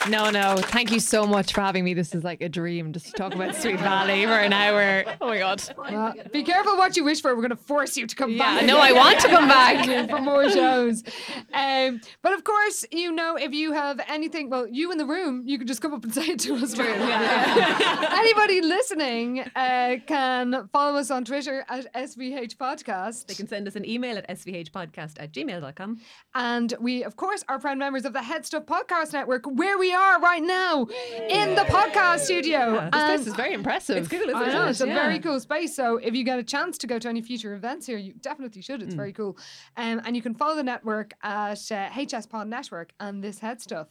No, no. Thank you so much for having me. This is like a dream just to talk about Sweet Valley for an hour. Oh my God. Well, be careful what you wish for. We're going to force you to come Yeah, back. no, I want to come back. for more shows. Um, but of course, you know, if you have anything, well, you in the room, you can just come up and say it to us. Yeah. Anybody listening uh, can follow us on Twitter at SVH Podcast. They can send us an email at svhpodcast at gmail.com. And we, of course, are proud members of the Headstuff Podcast Network, where we are right now in the podcast studio. This place is very impressive. It's cool, isn't I it? it's a Yeah. very cool space. So if you get a chance to go to any future events here, you definitely should. It's very cool. Um, and you can follow the network at uh, HS Pod Network and this head stuff.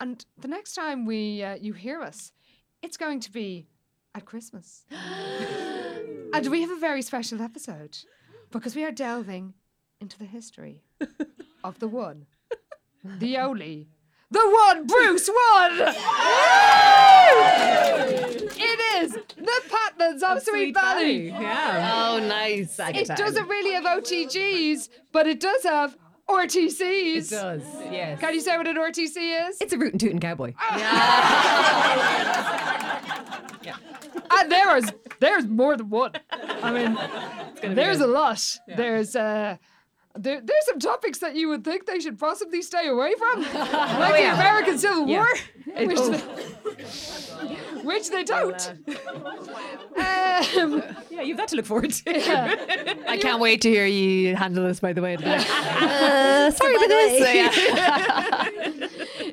And the next time we uh, you hear us, it's going to be at Christmas. and we have a very special episode because we are delving into the history of the one, the only, the one Bruce won. it is the Patmans of Sweet, Valley. Yeah. Oh, nice. It doesn't really have OTGs, but it does have RTCs. It does, yes. Can you say what an RTC is? It's a rootin' tootin' cowboy. Yeah. and there's there's more than one. I mean, there's a lot. There's uh. There, there's some topics that you would think they should possibly stay away from, like the yeah. American Civil Yeah. War, It- which, oh. they, which they don't. um, Yeah, you've that to look forward to. I can't wait to hear you handle this, by the way. Uh, sorry about this. Yeah.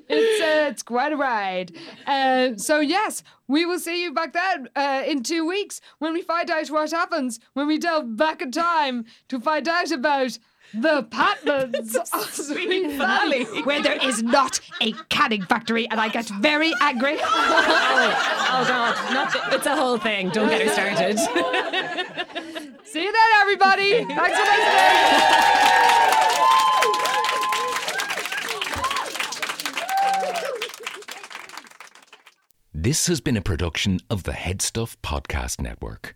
it's uh, it's quite a ride. Uh, so yes, we will see you back then uh, in two weeks when we find out what happens when we delve back in time to find out about the Patmans of oh, Sweet Valley, where there is not a canning factory, and I get very angry. Oh, oh God, not the, it's a whole thing. Don't get her started. see you then, everybody. Thanks for listening. This has been a production of the Headstuff Podcast Network.